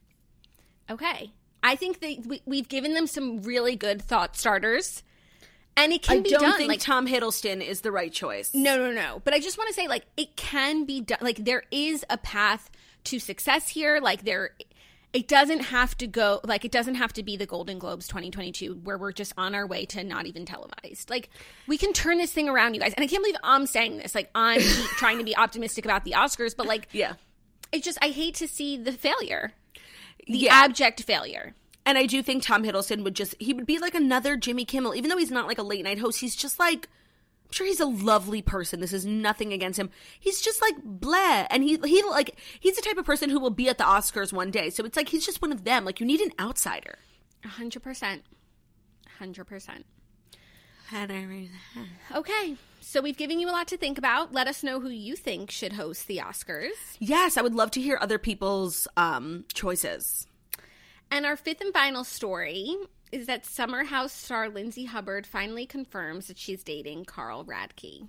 Okay, I think that we, we've given them some really good thought starters, and it can I be don't done. think like Tom Hiddleston is the right choice. no, no, no. But I just want to say, like, it can be done. Like, there is a path to success here. Like, there. It doesn't have to go like it doesn't have to be the Golden Globes 2022 where we're just on our way to not even televised. Like we can turn this thing around, you guys. And I can't believe I'm saying this. Like I'm trying to be optimistic about the Oscars, but like Yeah. It's just I hate to see the failure, the Yeah. abject failure. And I do think Tom Hiddleston would just he would be like another Jimmy Kimmel, even though he's not like a late night host. He's just like I'm sure he's a lovely person. This is nothing against him. He's just like bleh, and he he like he's the type of person who will be at the Oscars one day. So it's like he's just one of them. Like you need an outsider. A hundred percent, hundred percent. Okay, so we've given you a lot to think about. Let us know who you think should host the Oscars. Yes, I would love to hear other people's um choices. And our fifth and final story is that Summer House star Lindsay Hubbard finally confirms that she's dating Carl Radke.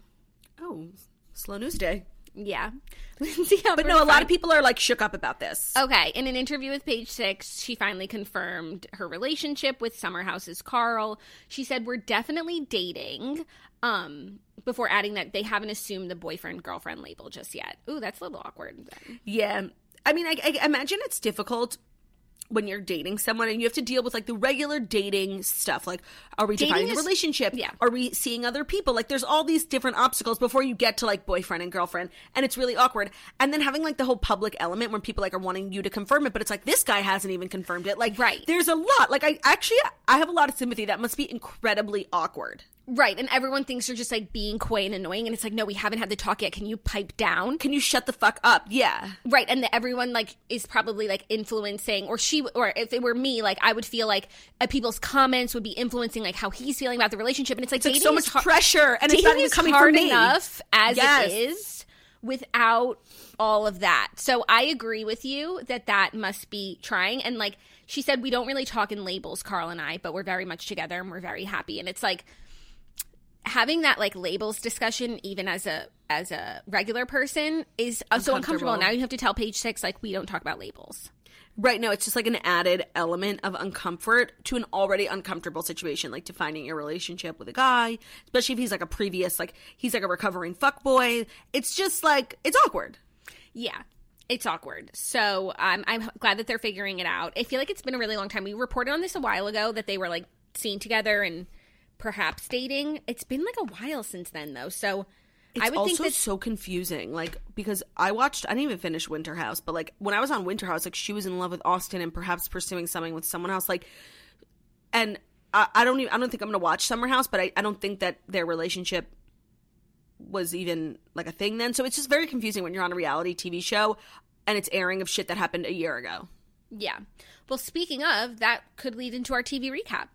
Oh, slow news day. Yeah, Lindsay Hubbard. But no, a lot of people are like shook up about this. Okay, in an interview with Page Six, she finally confirmed her relationship with Summer House's Carl. She said, "We're definitely dating." Um, before adding that they haven't assumed the boyfriend girlfriend label just yet. Ooh, that's a little awkward. Then. Yeah. I mean, I, I imagine it's difficult when you're dating someone and you have to deal with like the regular dating stuff. Like, are we Dating defining is- the relationship? yeah. Are we seeing other people? Like, there's all these different obstacles before you get to like boyfriend and girlfriend. And it's really awkward. And then having like the whole public element when people like are wanting you to confirm it, but it's like this guy hasn't even confirmed it. Like, Right. There's a lot. Like, I actually, I have a lot of sympathy. That must be incredibly awkward. Right, and everyone thinks you're just like being coy and annoying, and it's like, no, we haven't had the talk yet. Can you pipe down? Can you shut the fuck up? Yeah. Right, and the, everyone like is probably like influencing, or she, or if it were me, like I would feel like uh, people's comments would be influencing like how he's feeling about the relationship, and it's like, It's like so much pressure and it's not even coming hard from me. enough as Yes. it is without all of that. So I agree with you that that must be trying. And like she said, we don't really talk in labels, Carl and I, but we're very much together and we're very happy. And it's like having that like labels discussion, even as a as a regular person, is uh, so uncomfortable. Uncomfortable. Now you have to tell page six like we don't talk about labels. Right. No, it's just like an added element of uncomfort to an already uncomfortable situation, like defining your relationship with a guy, especially if he's like a previous, like he's like a recovering fuck boy It's just like, it's awkward. Yeah. It's awkward. So um, I'm glad that they're figuring it out. I feel like it's been a really long time. We reported on this a while ago that they were like seen together and perhaps dating. It's been like a while since then, though. So It's I would also think that so confusing, like because I watched. I didn't even finish Winter House, but like when I was on Winter House, like she was in love with Austin and perhaps pursuing something with someone else. Like, and I, I don't even. I don't think I'm gonna watch Summer House, but I, I don't think that their relationship was even like a thing then. So it's just very confusing when you're on a reality TV show and it's airing of shit that happened a year ago. yeah. Well, speaking of, that could lead into our TV recap.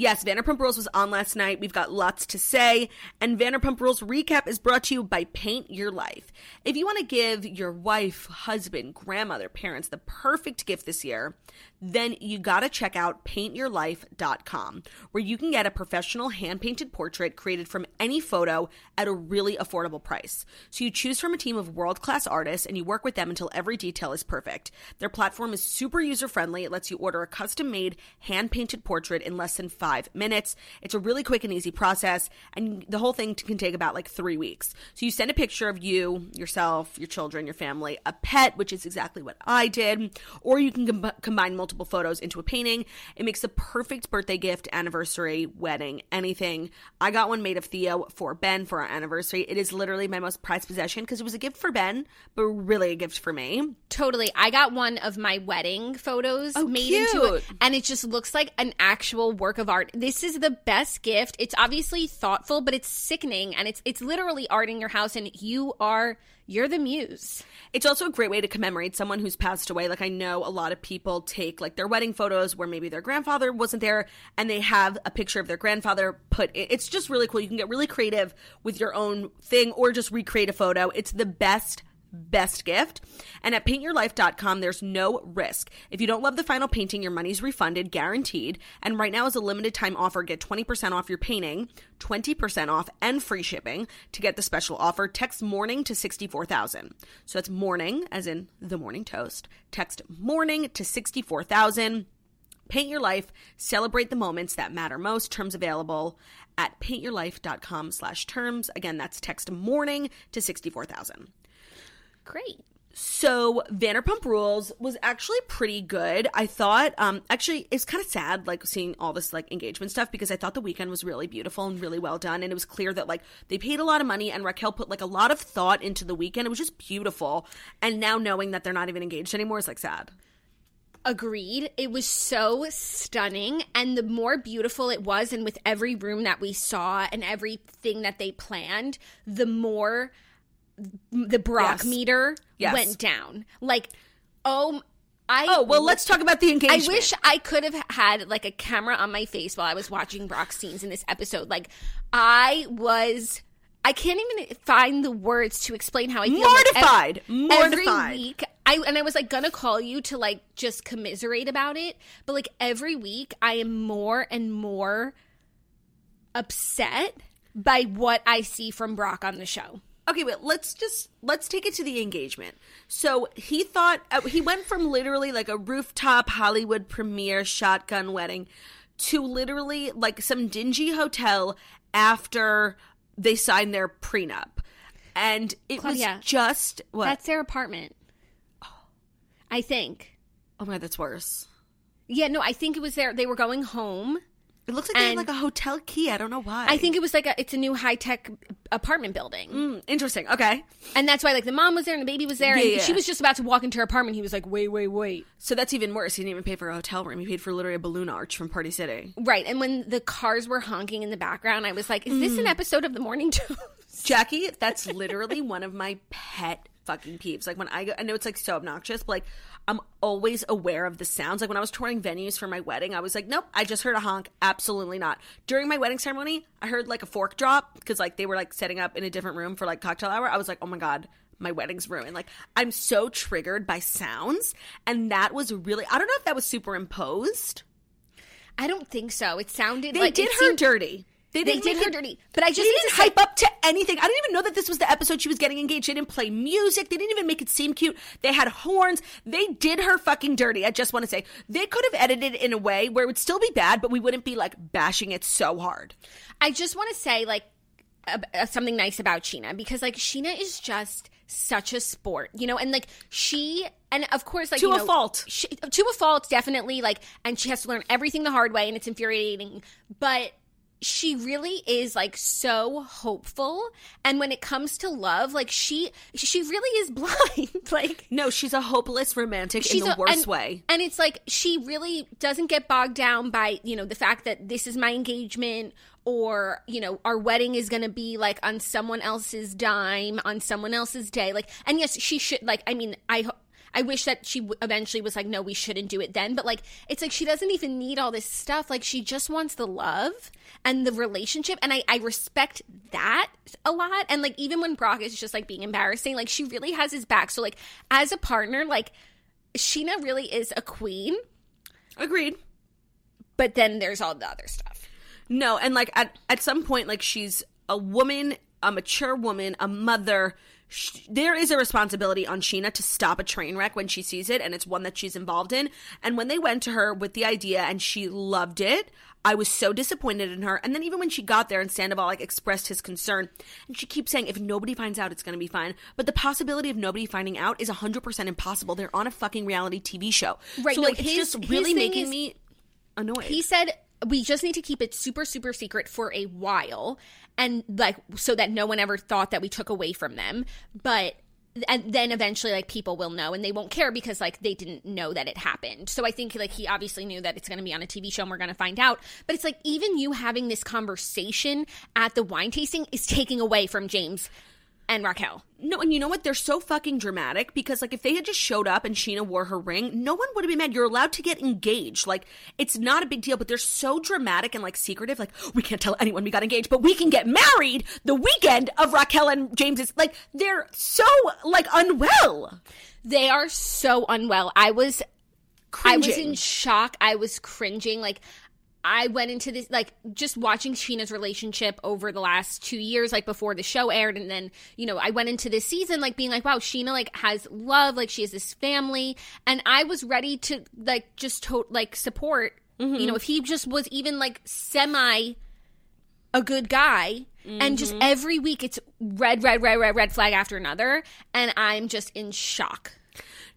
Yes, Vanderpump Rules was on last night. We've got lots to say. And Vanderpump Rules recap is brought to you by Paint Your Life. If you want to give your wife, husband, grandmother, parents the perfect gift this year, then you got to check out paintyourlife.com, where you can get a professional hand painted portrait created from any photo at a really affordable price. So you choose from a team of world class artists and you work with them until every detail is perfect. Their platform is super user friendly. It lets you order a custom made hand painted portrait in less than five minutes. It's a really quick and easy process, and the whole thing can take about like three weeks. So you send a picture of you, yourself, your children, your family, a pet, which is exactly what I did, or you can com- combine multiple photos into a painting. It makes the perfect birthday gift, anniversary, wedding, anything. I got one made of Theo for Ben for our anniversary. It is literally my most prized possession because it was a gift for Ben, but really a gift for me. Totally. I got one of my wedding photos oh, made into it, and it just looks like an actual work of art. This is the best gift. It's obviously thoughtful, but it's sickening, and it's it's literally art in your house, and you are you're the muse. It's also a great way to commemorate someone who's passed away. Like I know a lot of people take like their wedding photos where maybe their grandfather wasn't there and they have a picture of their grandfather put it. It's just really cool. You can get really creative with your own thing or just recreate a photo. It's the best best gift. And at paintyourlife.com, there's no risk. If you don't love the final painting, your money's refunded, guaranteed. And right now is a limited time offer. Get 20% off your painting, 20% off, and free shipping. To get the special offer, text morning to 64,000. So that's morning, as in the morning toast. Text morning to 64,000. Paint your life. Celebrate the moments that matter most. Terms available at paintyourlife.com slash terms. Again, that's text morning to 64,000. Great. So Vanderpump Rules was actually pretty good. I thought, um, actually, it's kind of sad, like seeing all this like engagement stuff because I thought the weekend was really beautiful and really well done, and it was clear that like they paid a lot of money and Raquel put like a lot of thought into the weekend. It was just beautiful, and now knowing that they're not even engaged anymore is like sad. Agreed. It was so stunning. And the more beautiful it was, and with every room that we saw and everything that they planned, the more the Brock Yes. meter Yes. went down. Like, oh, I. Oh well, let's talk about the engagement. I wish I could have had like a camera on my face while I was watching Brock's scenes in this episode. Like, I was. I can't even find the words to explain how I feel. Like, ev- Mortified. Every week, I and I was like gonna call you to like just commiserate about it, but like every week, I am more and more upset by what I see from Brock on the show. Okay, wait let's just let's take it to the engagement. So he thought uh, he went from literally like a rooftop Hollywood premiere shotgun wedding to literally like some dingy hotel after they signed their prenup, and it Claudia, was just what? That's their apartment. I think. oh my, god, that's worse. Yeah, no, I think it was there. They were going home. It looks like they have like a hotel key. I don't know why. I think it was like a, it's a new high tech apartment building, Mm, interesting. Okay, and that's why like the mom was there and the baby was there, Yeah, and yeah. she was just about to walk into her apartment. He was like, "Wait, wait, wait!" so that's even worse. He didn't even pay for a hotel room. He paid for literally a balloon arch from Party City. Right, and when the cars were honking in the background, I was like, "Is this an Mm. episode of the Morning Toast?" Jackie, that's literally one of my pet fucking peeves. Like when I go, I know it's like so obnoxious, but like I'm always aware of the sounds. Like when I was touring venues for my wedding, I was like, nope, I just heard a honk. Absolutely not. During my wedding ceremony, I heard like a fork drop because like they were like setting up in a different room for like cocktail hour. I was like, oh my god. My wedding's ruined. Like, I'm so triggered by sounds. And that was really, I don't know if that was superimposed. I don't think so. It sounded They like did it her seemed- dirty. They didn't did make her it- dirty, but I just they didn't say- hype up to anything. I didn't even know that this was the episode she was getting engaged. They didn't play music. They didn't even make it seem cute. They had horns. They did her fucking dirty. I just want to say they could have edited it in a way where it would still be bad, but we wouldn't be like bashing it so hard. I just want to say like uh, uh, something nice about Sheena because like Sheena is just such a sport, you know, and like she and of course like To a know, fault. she, to a fault definitely like and she has to learn everything the hard way and it's infuriating, but she really is like so hopeful and when it comes to love like she she really is blind like No, she's a hopeless romantic in she's the a- worst and, way. and it's like she really doesn't get bogged down by you know the fact that this is my engagement or you know our wedding is going to be like on someone else's dime on someone else's day like and yes she should like i mean i I wish that she w- eventually was like, no, we shouldn't do it then. But like, it's like she doesn't even need all this stuff. Like, she just wants the love and the relationship. And I, I respect that a lot. And like, even when Brock is just like being embarrassing, like, she really has his back. So, like, as a partner, like, Sheena really is a queen. Agreed. But then there's all the other stuff. No, and like at at some point, like she's a woman, a mature woman, a mother. Sh- there is a responsibility on Sheena to stop a train wreck when she sees it, and it's one that she's involved in. And when they went to her with the idea and she loved it, I was so disappointed in her. And then even when she got there and Sandoval like expressed his concern, and she keeps saying, if nobody finds out, it's going to be fine. But the possibility of nobody finding out is 100% impossible. They're on a fucking reality TV show. Right, So no, like, it's just really making is- me annoyed. He said we just need to keep it super super secret for a while and like so that no one ever thought that we took away from them. But and then eventually like people will know and they won't care because like they didn't know that it happened. So i think like he obviously knew that it's going to be on a tv show and we're going to find out. But it's like even you having this conversation at the wine tasting is taking away from james and raquel No, and you know what? They're so fucking dramatic because, like, if they had just showed up and Sheena wore her ring, no one would have been mad. You're allowed to get engaged. Like, it's not a big deal, but they're so dramatic and, like, secretive. Like, we can't tell anyone we got engaged, but we can get married the weekend of Raquel and James's. Like, they're so, like, unwell. they are so unwell i was I was in shock. I was cringing. Like, I went into this, like, just watching Sheena's relationship over the last two years, like, before the show aired. And then, you know, I went into this season, like, being like, wow, Sheena, like, has love. Like, she has this family. And I was ready to, like, just, to- like, support, you know, mm-hmm. if he just was even, like, semi a good guy. And just mm-hmm. every week it's red, red, red, red, red flag after another. And I'm just in shock.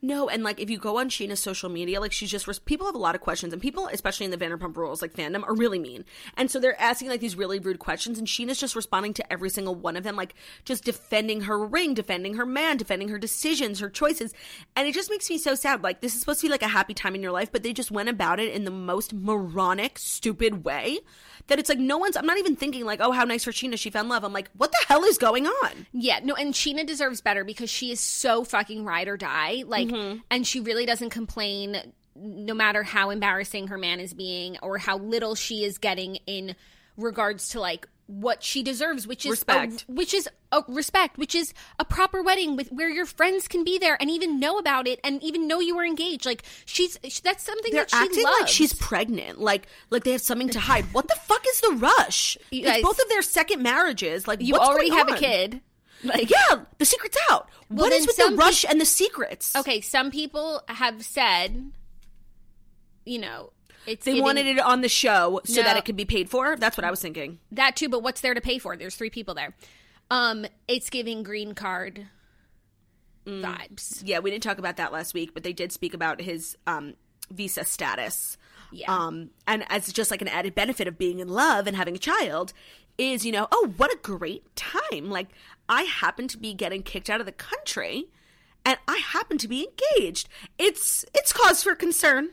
No, and like if you go on Sheena's social media, like she's just people have a lot of questions, and people, especially in the Vanderpump Rules like fandom, are really mean, and so they're asking like these really rude questions, and Sheena's just responding to every single one of them, like just defending her ring, defending her man, defending her decisions, her choices, and it just makes me so sad. Like this is supposed to be like a happy time in your life, but they just went about it in the most moronic, stupid way. That it's like no one's. I'm not even thinking like, oh, how nice for Sheena, she found love. I'm like, what the hell is going on? Yeah, no, and Sheena deserves better because she is so fucking ride or die. Like, Mm-hmm. and she really doesn't complain no matter how embarrassing her man is being or how little she is getting in regards to like what she deserves, which is Respect. a, which is a respect, which is a proper wedding with where your friends can be there and even know about it and even know you were engaged. Like she's that's something They're that she acting loves. like she's pregnant, like like they have something to hide. What the fuck is the rush? You it's guys- both of their second marriages. Like you already have a kid. Like Yeah, the secret's out. Well, what is with the rush and the secrets? Okay, some people have said, you know, it's they wanted it on the show so that it could be paid for. That's what I was thinking. that too. But what's there to pay for? There's three people there. Um, it's giving green card vibes. Yeah, we didn't talk about that last week, but they did speak about his um, visa status. Yeah. Um, and as just like an added benefit of being in love and having a child is, you know, oh, what a great time. Like, I happen to be getting kicked out of the country and I happen to be engaged. It's it's cause for concern.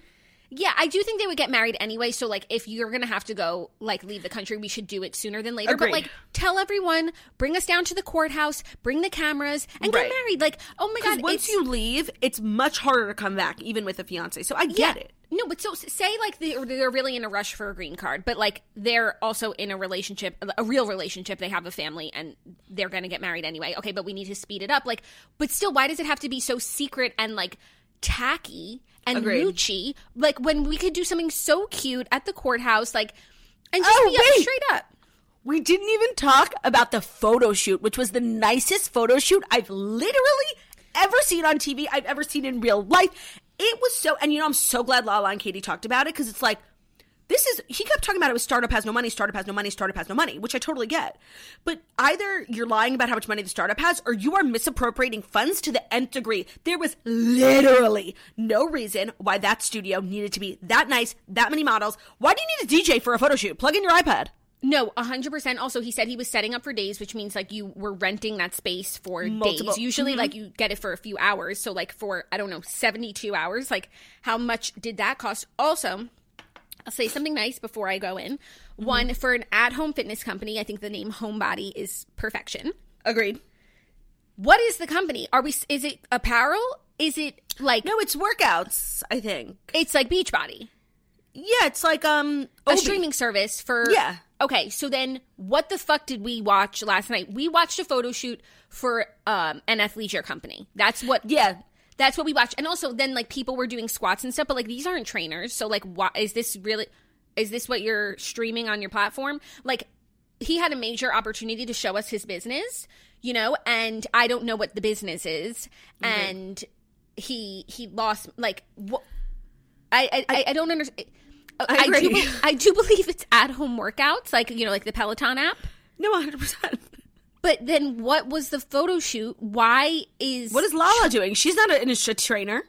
Yeah, I do think they would get married anyway. So, like, if you're gonna have to go, like, leave the country, we should do it sooner than later. Agreed. But like, tell everyone, bring us down to the courthouse, bring the cameras, and Right. get married. Like, oh my god, once you leave, it's much harder to come back, even with a fiance. So I get Yeah. it. No, but so say like they're, they're really in a rush for a green card, but like they're also in a relationship, a real relationship. They have a family and they're going to get married anyway. Okay, but we need to speed it up. Like, but still, why does it have to be so secret and like tacky and Agreed. Like when we could do something so cute at the courthouse, like, and just Oh, be up straight up. We didn't even talk about the photo shoot, which was the nicest photo shoot I've literally ever seen on TV, I've ever seen in real life. It was so, and you know, I'm so glad Lala and Katie talked about it because it's like, this is, he kept talking about it was startup has no money, startup has no money, startup has no money, which I totally get. But either you're lying about how much money the startup has or you are misappropriating funds to the nth degree. There was literally no reason why that studio needed to be that nice, that many models. Why do you need a DJ for a photo shoot? Plug in your iPad. No, hundred percent. Also, he said he was setting up for days, which means like you were renting that space for Multiple- days. Usually, Mhm. like you get it for a few hours. So, like for I don't know, seventy-two hours. Like, how much did that cost? Also, I'll say something nice before I go in. One for an at-home fitness company. I think the name Homebody is perfection. Agreed. What is the company? Are we? Is it apparel? Is it like? No, it's workouts. I think. It's like Beachbody. Yeah, it's like um a streaming service for Yeah. okay so then what the fuck did we watch last night? We watched a photo shoot for um an athleisure company. That's what Yeah. that's what we watched. And also then like people were doing squats and stuff but like these aren't trainers so like why is this really is this what you're streaming on your platform? Like he had a major opportunity to show us his business you know and i don't know what the business is. And he he lost like what I I, I, I don't understand. I, agree. do. I do believe it's at home workouts, like you know, like the Peloton app. No, 100%. But then, what was the photo shoot? Why is What is Lala doing? She's not an initial trainer.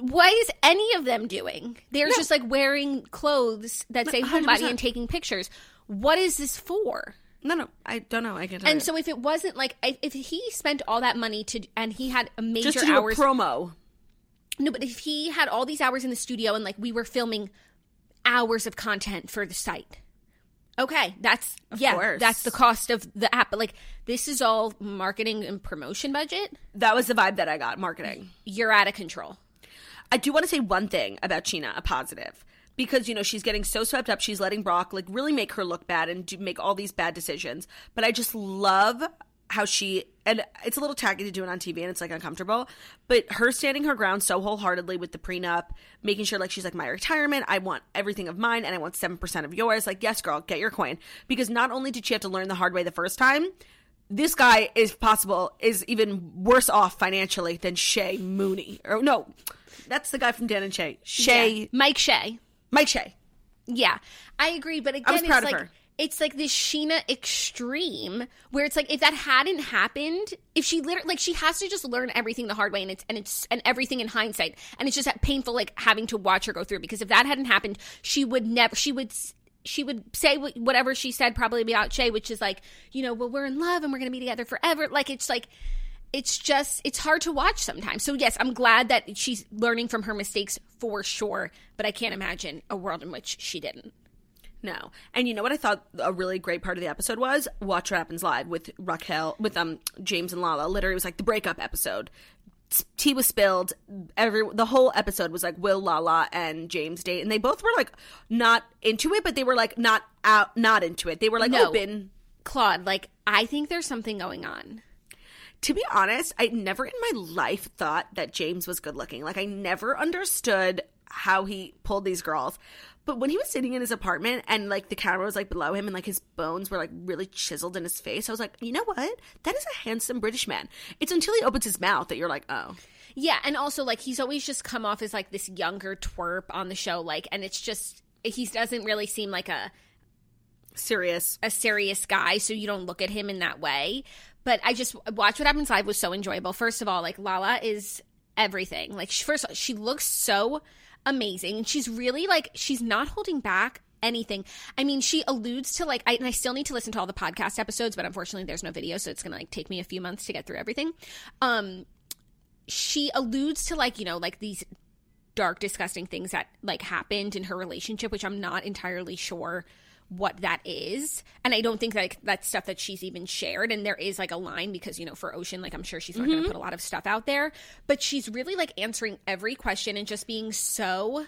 Why is any of them doing? They're just like wearing clothes that say 100%. homebody and taking pictures. What is this for? No, no, I don't know. I can tell And you. so, if it wasn't like if if he spent all that money to, and he had a major just to do hours, a promo. No, but if he had all these hours in the studio and like we were filming hours of content for the site. Okay, that's yeah, course. that's the cost of the app. But like this is all marketing and promotion budget. That was the vibe that I got. Marketing. You're out of control. I do want to say one thing about Sheena, a positive. Because, you know, she's getting so swept up. She's letting Brock, like, really make her look bad and do, make all these bad decisions. But I just love how she, and it's a little tacky to do it on TV and it's, like, uncomfortable. But her standing her ground so wholeheartedly with the prenup, making sure, like, she's like, my retirement, I want everything of mine and I want 7% of yours. Like, yes, girl, get your coin. Because not only did she have to learn the hard way the first time, this guy is possible is even worse off financially than Shay Mooney. Or no, that's the guy from Dan and Shay. Shay Yeah. Mike Shay. Mike Shay. Yeah, I agree. But again, it's like her. It's like this Sheena extreme where it's like if that hadn't happened, if she literally like she has to just learn everything the hard way and it's and it's and everything in hindsight, and it's just painful like having to watch her go through because if that hadn't happened, she would never she would. She would say whatever she said probably about Shay, which is like, you know, well, we're in love and we're to be together forever. Like, it's like, it's just it's hard to watch sometimes. So yes, I'm glad that she's learning from her mistakes for sure, but I can't imagine a world in which she didn't. No. And you know what I thought a really great part of the episode was? Watch What Happens Live with Raquel, with um James and Lala. Literally, it was like the breakup episode. Tea was spilled. Every the whole episode was like Will, Lala, and James date, and they both were like not into it, but they were like not out, not into it. They were like No. open. Claude, like I think there's something going on. To be honest, I never in my life thought that James was good looking. Like I never understood how he pulled these girls. But when he was sitting in his apartment and like the camera was like below him and like his bones were like really chiseled in his face, I was like, you know what? That is a handsome British man. It's until he opens his mouth that you're like, oh. Yeah, and also like he's always just come off as like this younger twerp on the show, like, and it's just he doesn't really seem like a Serious. a serious guy, so you don't look at him in that way. But I just watch what happens live was so enjoyable. First of all, like Lala is everything. Like she, first, she looks so amazing. She's really like she's not holding back anything. I mean, she alludes to like I and I still need to listen to all the podcast episodes, but unfortunately, there's no video, so it's gonna like take me a few months to get through everything. Um, she alludes to like you know like these dark disgusting things that like happened in her relationship which i'm not entirely sure what that is. And i don't think like that's stuff that she's even shared. And there is like a line because you know for ocean like i'm sure she's not going to mm-hmm. put a lot of stuff out there. But she's really like answering every question and just being so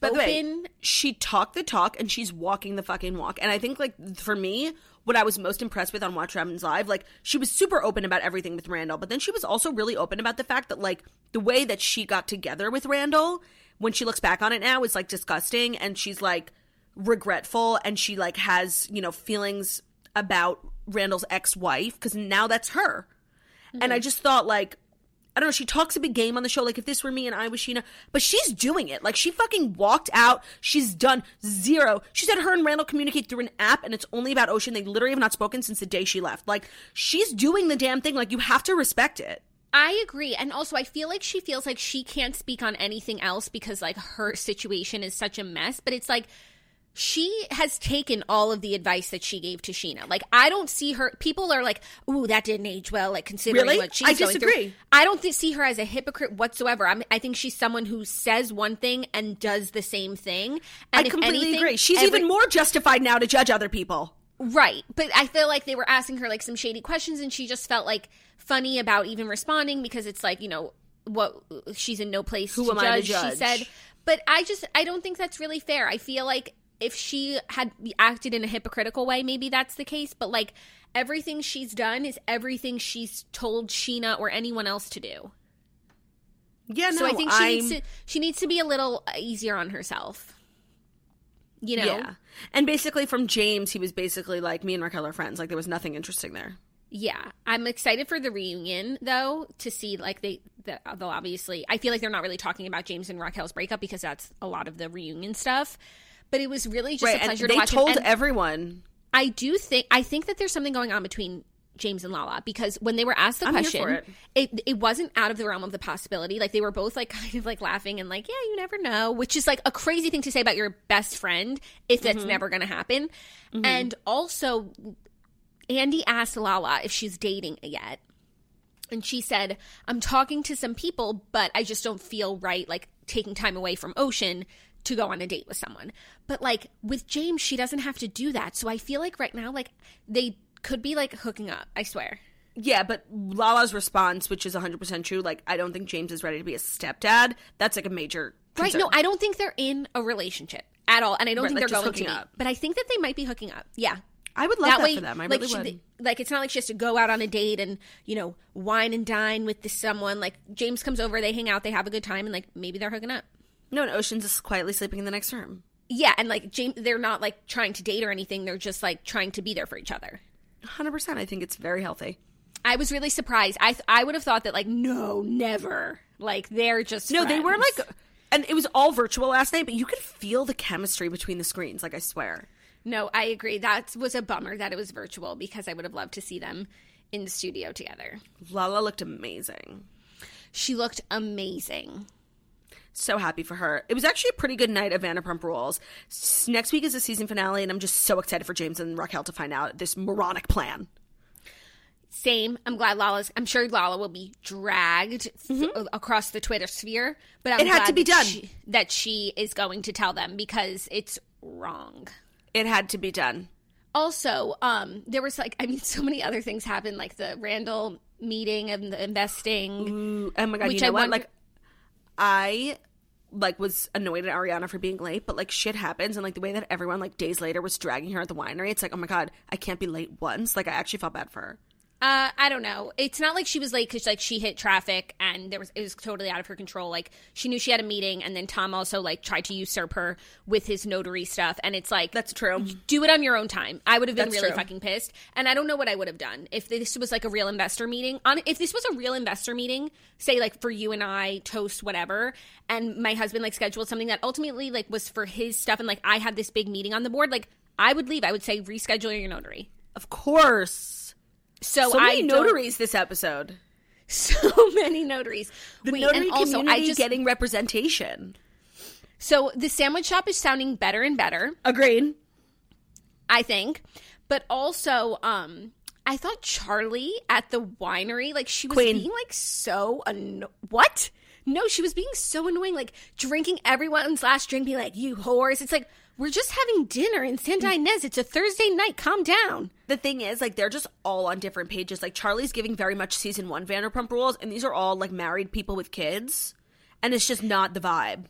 By the way, open. she talked the talk and she's walking the fucking walk. And I think like for me, what I was most impressed with on Watch What Live, like she was super open about everything with Randall, but then she was also really open about the fact that like the way that she got together with Randall, when she looks back on it now, is like disgusting and she's like regretful and she like has, you know, feelings about Randall's ex-wife because now that's her. And I mm-hmm. just thought like I don't know, she talks a big game on the show, like if this were me and I was Sheena, but she's doing it. Like she fucking walked out, she's done zero. She said her and Randall communicate through an app and it's only about Ocean. They literally have not spoken since the day she left. Like she's doing the damn thing. Like you have to respect it. I agree. And also, I feel like she feels like she can't speak on anything else because, like, her situation is such a mess. But it's like, she has taken all of the advice that she gave to Sheena. Like I don't see her. People are like, "Ooh, that didn't age well." Like considering Really? what she's I going through. disagree. I don't th- see her as a hypocrite whatsoever. I'm, I think she's someone who says one thing and does the same thing. And I completely anything, agree. She's every- even more justified now to judge other people. Right. But I feel like they were asking her like some shady questions and she just felt like funny about even responding because it's like, you know, what she's in no place Who to, am I to judge, judge? she said. But I just I don't think that's really fair. I feel like if she had acted in a hypocritical way, maybe that's the case, but like everything she's done is everything she's told Scheana or anyone else to do. Yeah, no, so I think she I'm- needs to she needs to be a little easier on herself. You know? Yeah. And basically from James, he was basically like, me and Raquel are friends. Like there was nothing interesting there. Yeah, I'm excited for the reunion though to see like they the, they'll obviously. I feel like they're not really talking about James and Raquel's breakup because that's a lot of the reunion stuff. But it was really just right. a And pleasure they to watch. told and, and everyone. I do think I think that there's something going on between James and Lala because when they were asked the I'm question, it. it it wasn't out of the realm of the possibility. Like they were both like kind of like laughing and like, yeah, you never know, which is like a crazy thing to say about your best friend if that's Mm-hmm. never going to happen. And also, Andy asked Lala if she's dating yet. And she said, I'm talking to some people, but I just don't feel right, like taking time away from Ocean to go on a date with someone. But like with James, she doesn't have to do that. So I feel like right now, like they could be like hooking up, I swear. Yeah, but Lala's response, which is 100% true, like, I don't think James is ready to be a stepdad. That's like a major. Right. No, I don't think they're in a relationship at all. And I don't Right, think like they're going to be. up. But I think that they might be hooking up. Yeah. I would love that, for them. I like, really would. like it's not like she has to go out on a date and you know wine and dine with this someone. Like James comes over, they hang out, they have a good time, and like maybe they're hooking up. no, and Ocean's just quietly sleeping in the next room. Yeah, and like James, they're not like trying to date or anything. They're just like trying to be there for each other. 100%. I think it's very healthy. I was really surprised. I th- I would have thought that like no, never. Like they're just No, they were like, and it was all virtual last night, but you could feel the chemistry between the screens. Like I swear. No, I agree. That was a bummer that it was virtual because I would have loved to see them in the studio together. Lala looked amazing. She looked amazing. So happy for her. It was actually a pretty good night of Vanderpump Rules. S- Next week is the season finale, and I'm just so excited for James and Raquel to find out this moronic plan. Same. I'm glad Lala's. I'm sure Lala will be dragged th- across the Twitter sphere, but I'm Mm-hmm. It had glad to be that done. She, that she is going to tell them because it's wrong. It had to be done. Also, um, there was like, I mean, so many other things happened, like the Randall meeting and the investing. Ooh, oh my god! Which you know I what? wonder- Like, I like was annoyed at Ariana for being late, but like shit happens, and like the way that everyone like days later was dragging her at the winery, it's like, oh my god, I can't be late once. Like, I actually felt bad for her. Uh, I don't know. It's not like she was late because like she hit traffic and there was it was totally out of her control. Like she knew she had a meeting, and then Tom also like tried to usurp her with his notary stuff. And it's like That's true. do it on your own time. I would have been That's really true. fucking pissed, and I don't know what I would have done if this was like a real investor meeting. On if this was a real investor meeting, say like for you and I, toast whatever, and my husband like scheduled something that ultimately like was for his stuff, and like I had this big meeting on the board, like I would leave. I would say reschedule your notary. Of course. So, So I notaries this episode. so many notaries. The Wait, notary and also, community I just getting representation. so the sandwich shop is sounding better and better. Agreed. I think, but also, um, I thought Charli at the winery, like she was Queen. being like so anno- what? No, she was being so annoying, like drinking everyone's last drink, being like, "You whores!" It's like we're just having dinner in Santa mm. Ynez. It's a Thursday night. Calm down. The thing is, like, they're just all on different pages. Like, Charli's giving very much season one Vanderpump Rules, and these are all like married people with kids, and it's just not the vibe.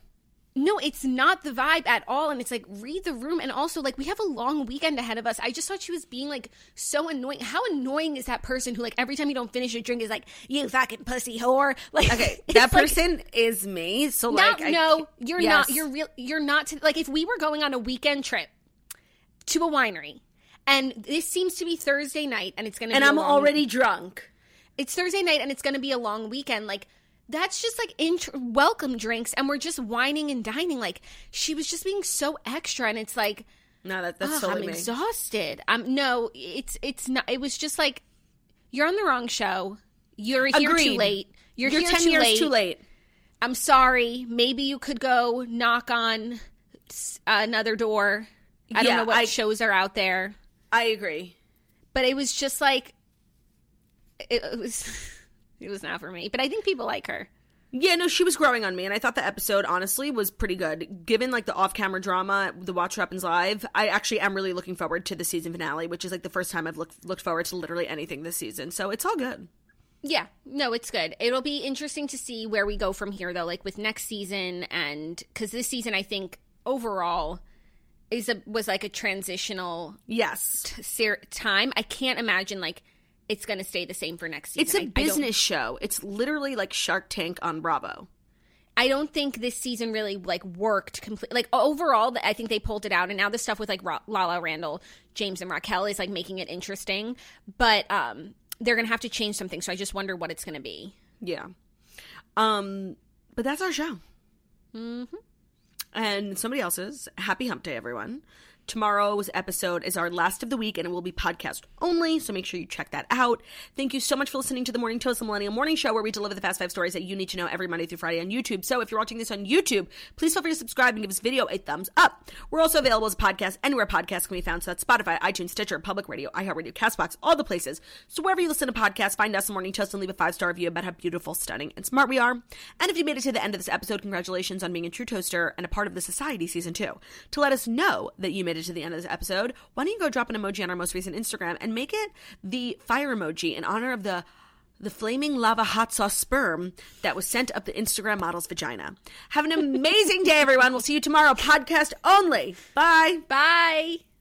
No, it's not the vibe at all. And it's like, read the room. And also, like, we have a long weekend ahead of us. I just thought she was being like so annoying. How annoying is that person who, like, every time you don't finish a drink is like, you fucking pussy whore? Like, Okay, that like- person is me. So No, like, I no, you're Yes. not. You're real. You're not. To, like, if we were going on a weekend trip to a winery, and this seems to be Thursday night, and it's going to and I'm already drunk. it's Thursday night and it's going to be a long weekend. Like, that's just like int- welcome drinks, and we're just whining and dining. Like, she was just being so extra, and it's like, No, that, that's totally I'm me. exhausted. I'm no, it's it's not. It was just like, you're on the wrong show. You're here too late. You're, You're here ten too years late. too late. I'm sorry. Maybe you could go knock on another door. I don't know what I- shows are out there, I agree. but it was just like it, it was. It was not for me, but I think people like her. Yeah, no, she was growing on me, and I thought the episode honestly was pretty good. Given like the off-camera drama, the Watch What Happens live, I actually am really looking forward to the season finale, which is like the first time I've looked looked forward to literally anything this season. So it's all good. Yeah, no, it's good. It'll be interesting to see where we go from here, though, like with next season, and because this season, I think overall is a was like a transitional Yes, ser- time. I can't imagine like it's going to stay the same for next season. it's a I- I business show. It's literally like Shark Tank on Bravo. I don't think this season really like worked completely. Like overall, I think they pulled it out, and now the stuff with like Ra- Lala Randall, James, and Raquel is like making it interesting. But um, they're gonna have to change something, so I just wonder what it's gonna be. Yeah. Um, but that's our show. Mm-hmm. And somebody else's. Happy Hump Day, everyone. Tomorrow's episode is our last of the week and it will be podcast only, so make sure you check that out. Thank you so much for listening to the Morning Toast, the Millennial Morning Show, where we deliver the fast five stories that you need to know every Monday through Friday on YouTube. So if you're watching this on YouTube, please feel free to subscribe and give this video a thumbs up. We're also available as a podcast anywhere podcasts can be found, so that's Spotify, iTunes, Stitcher, Public Radio, iHeartRadio, CastBox, all the places. So wherever you listen to podcasts, find us the Morning Toast and leave a five star review about how beautiful, stunning, and smart we are. And if you made it to the end of this episode, congratulations on being a true toaster and a part of the Society Season 2. To let us know that you made to the end of this episode, why don't you go drop an emoji on our most recent Instagram and make it the fire emoji in honor of the the flaming lava hot sauce sperm that was sent up the Instagram model's vagina. Have an amazing day, everyone. We'll see you tomorrow. Podcast only. Bye. Bye.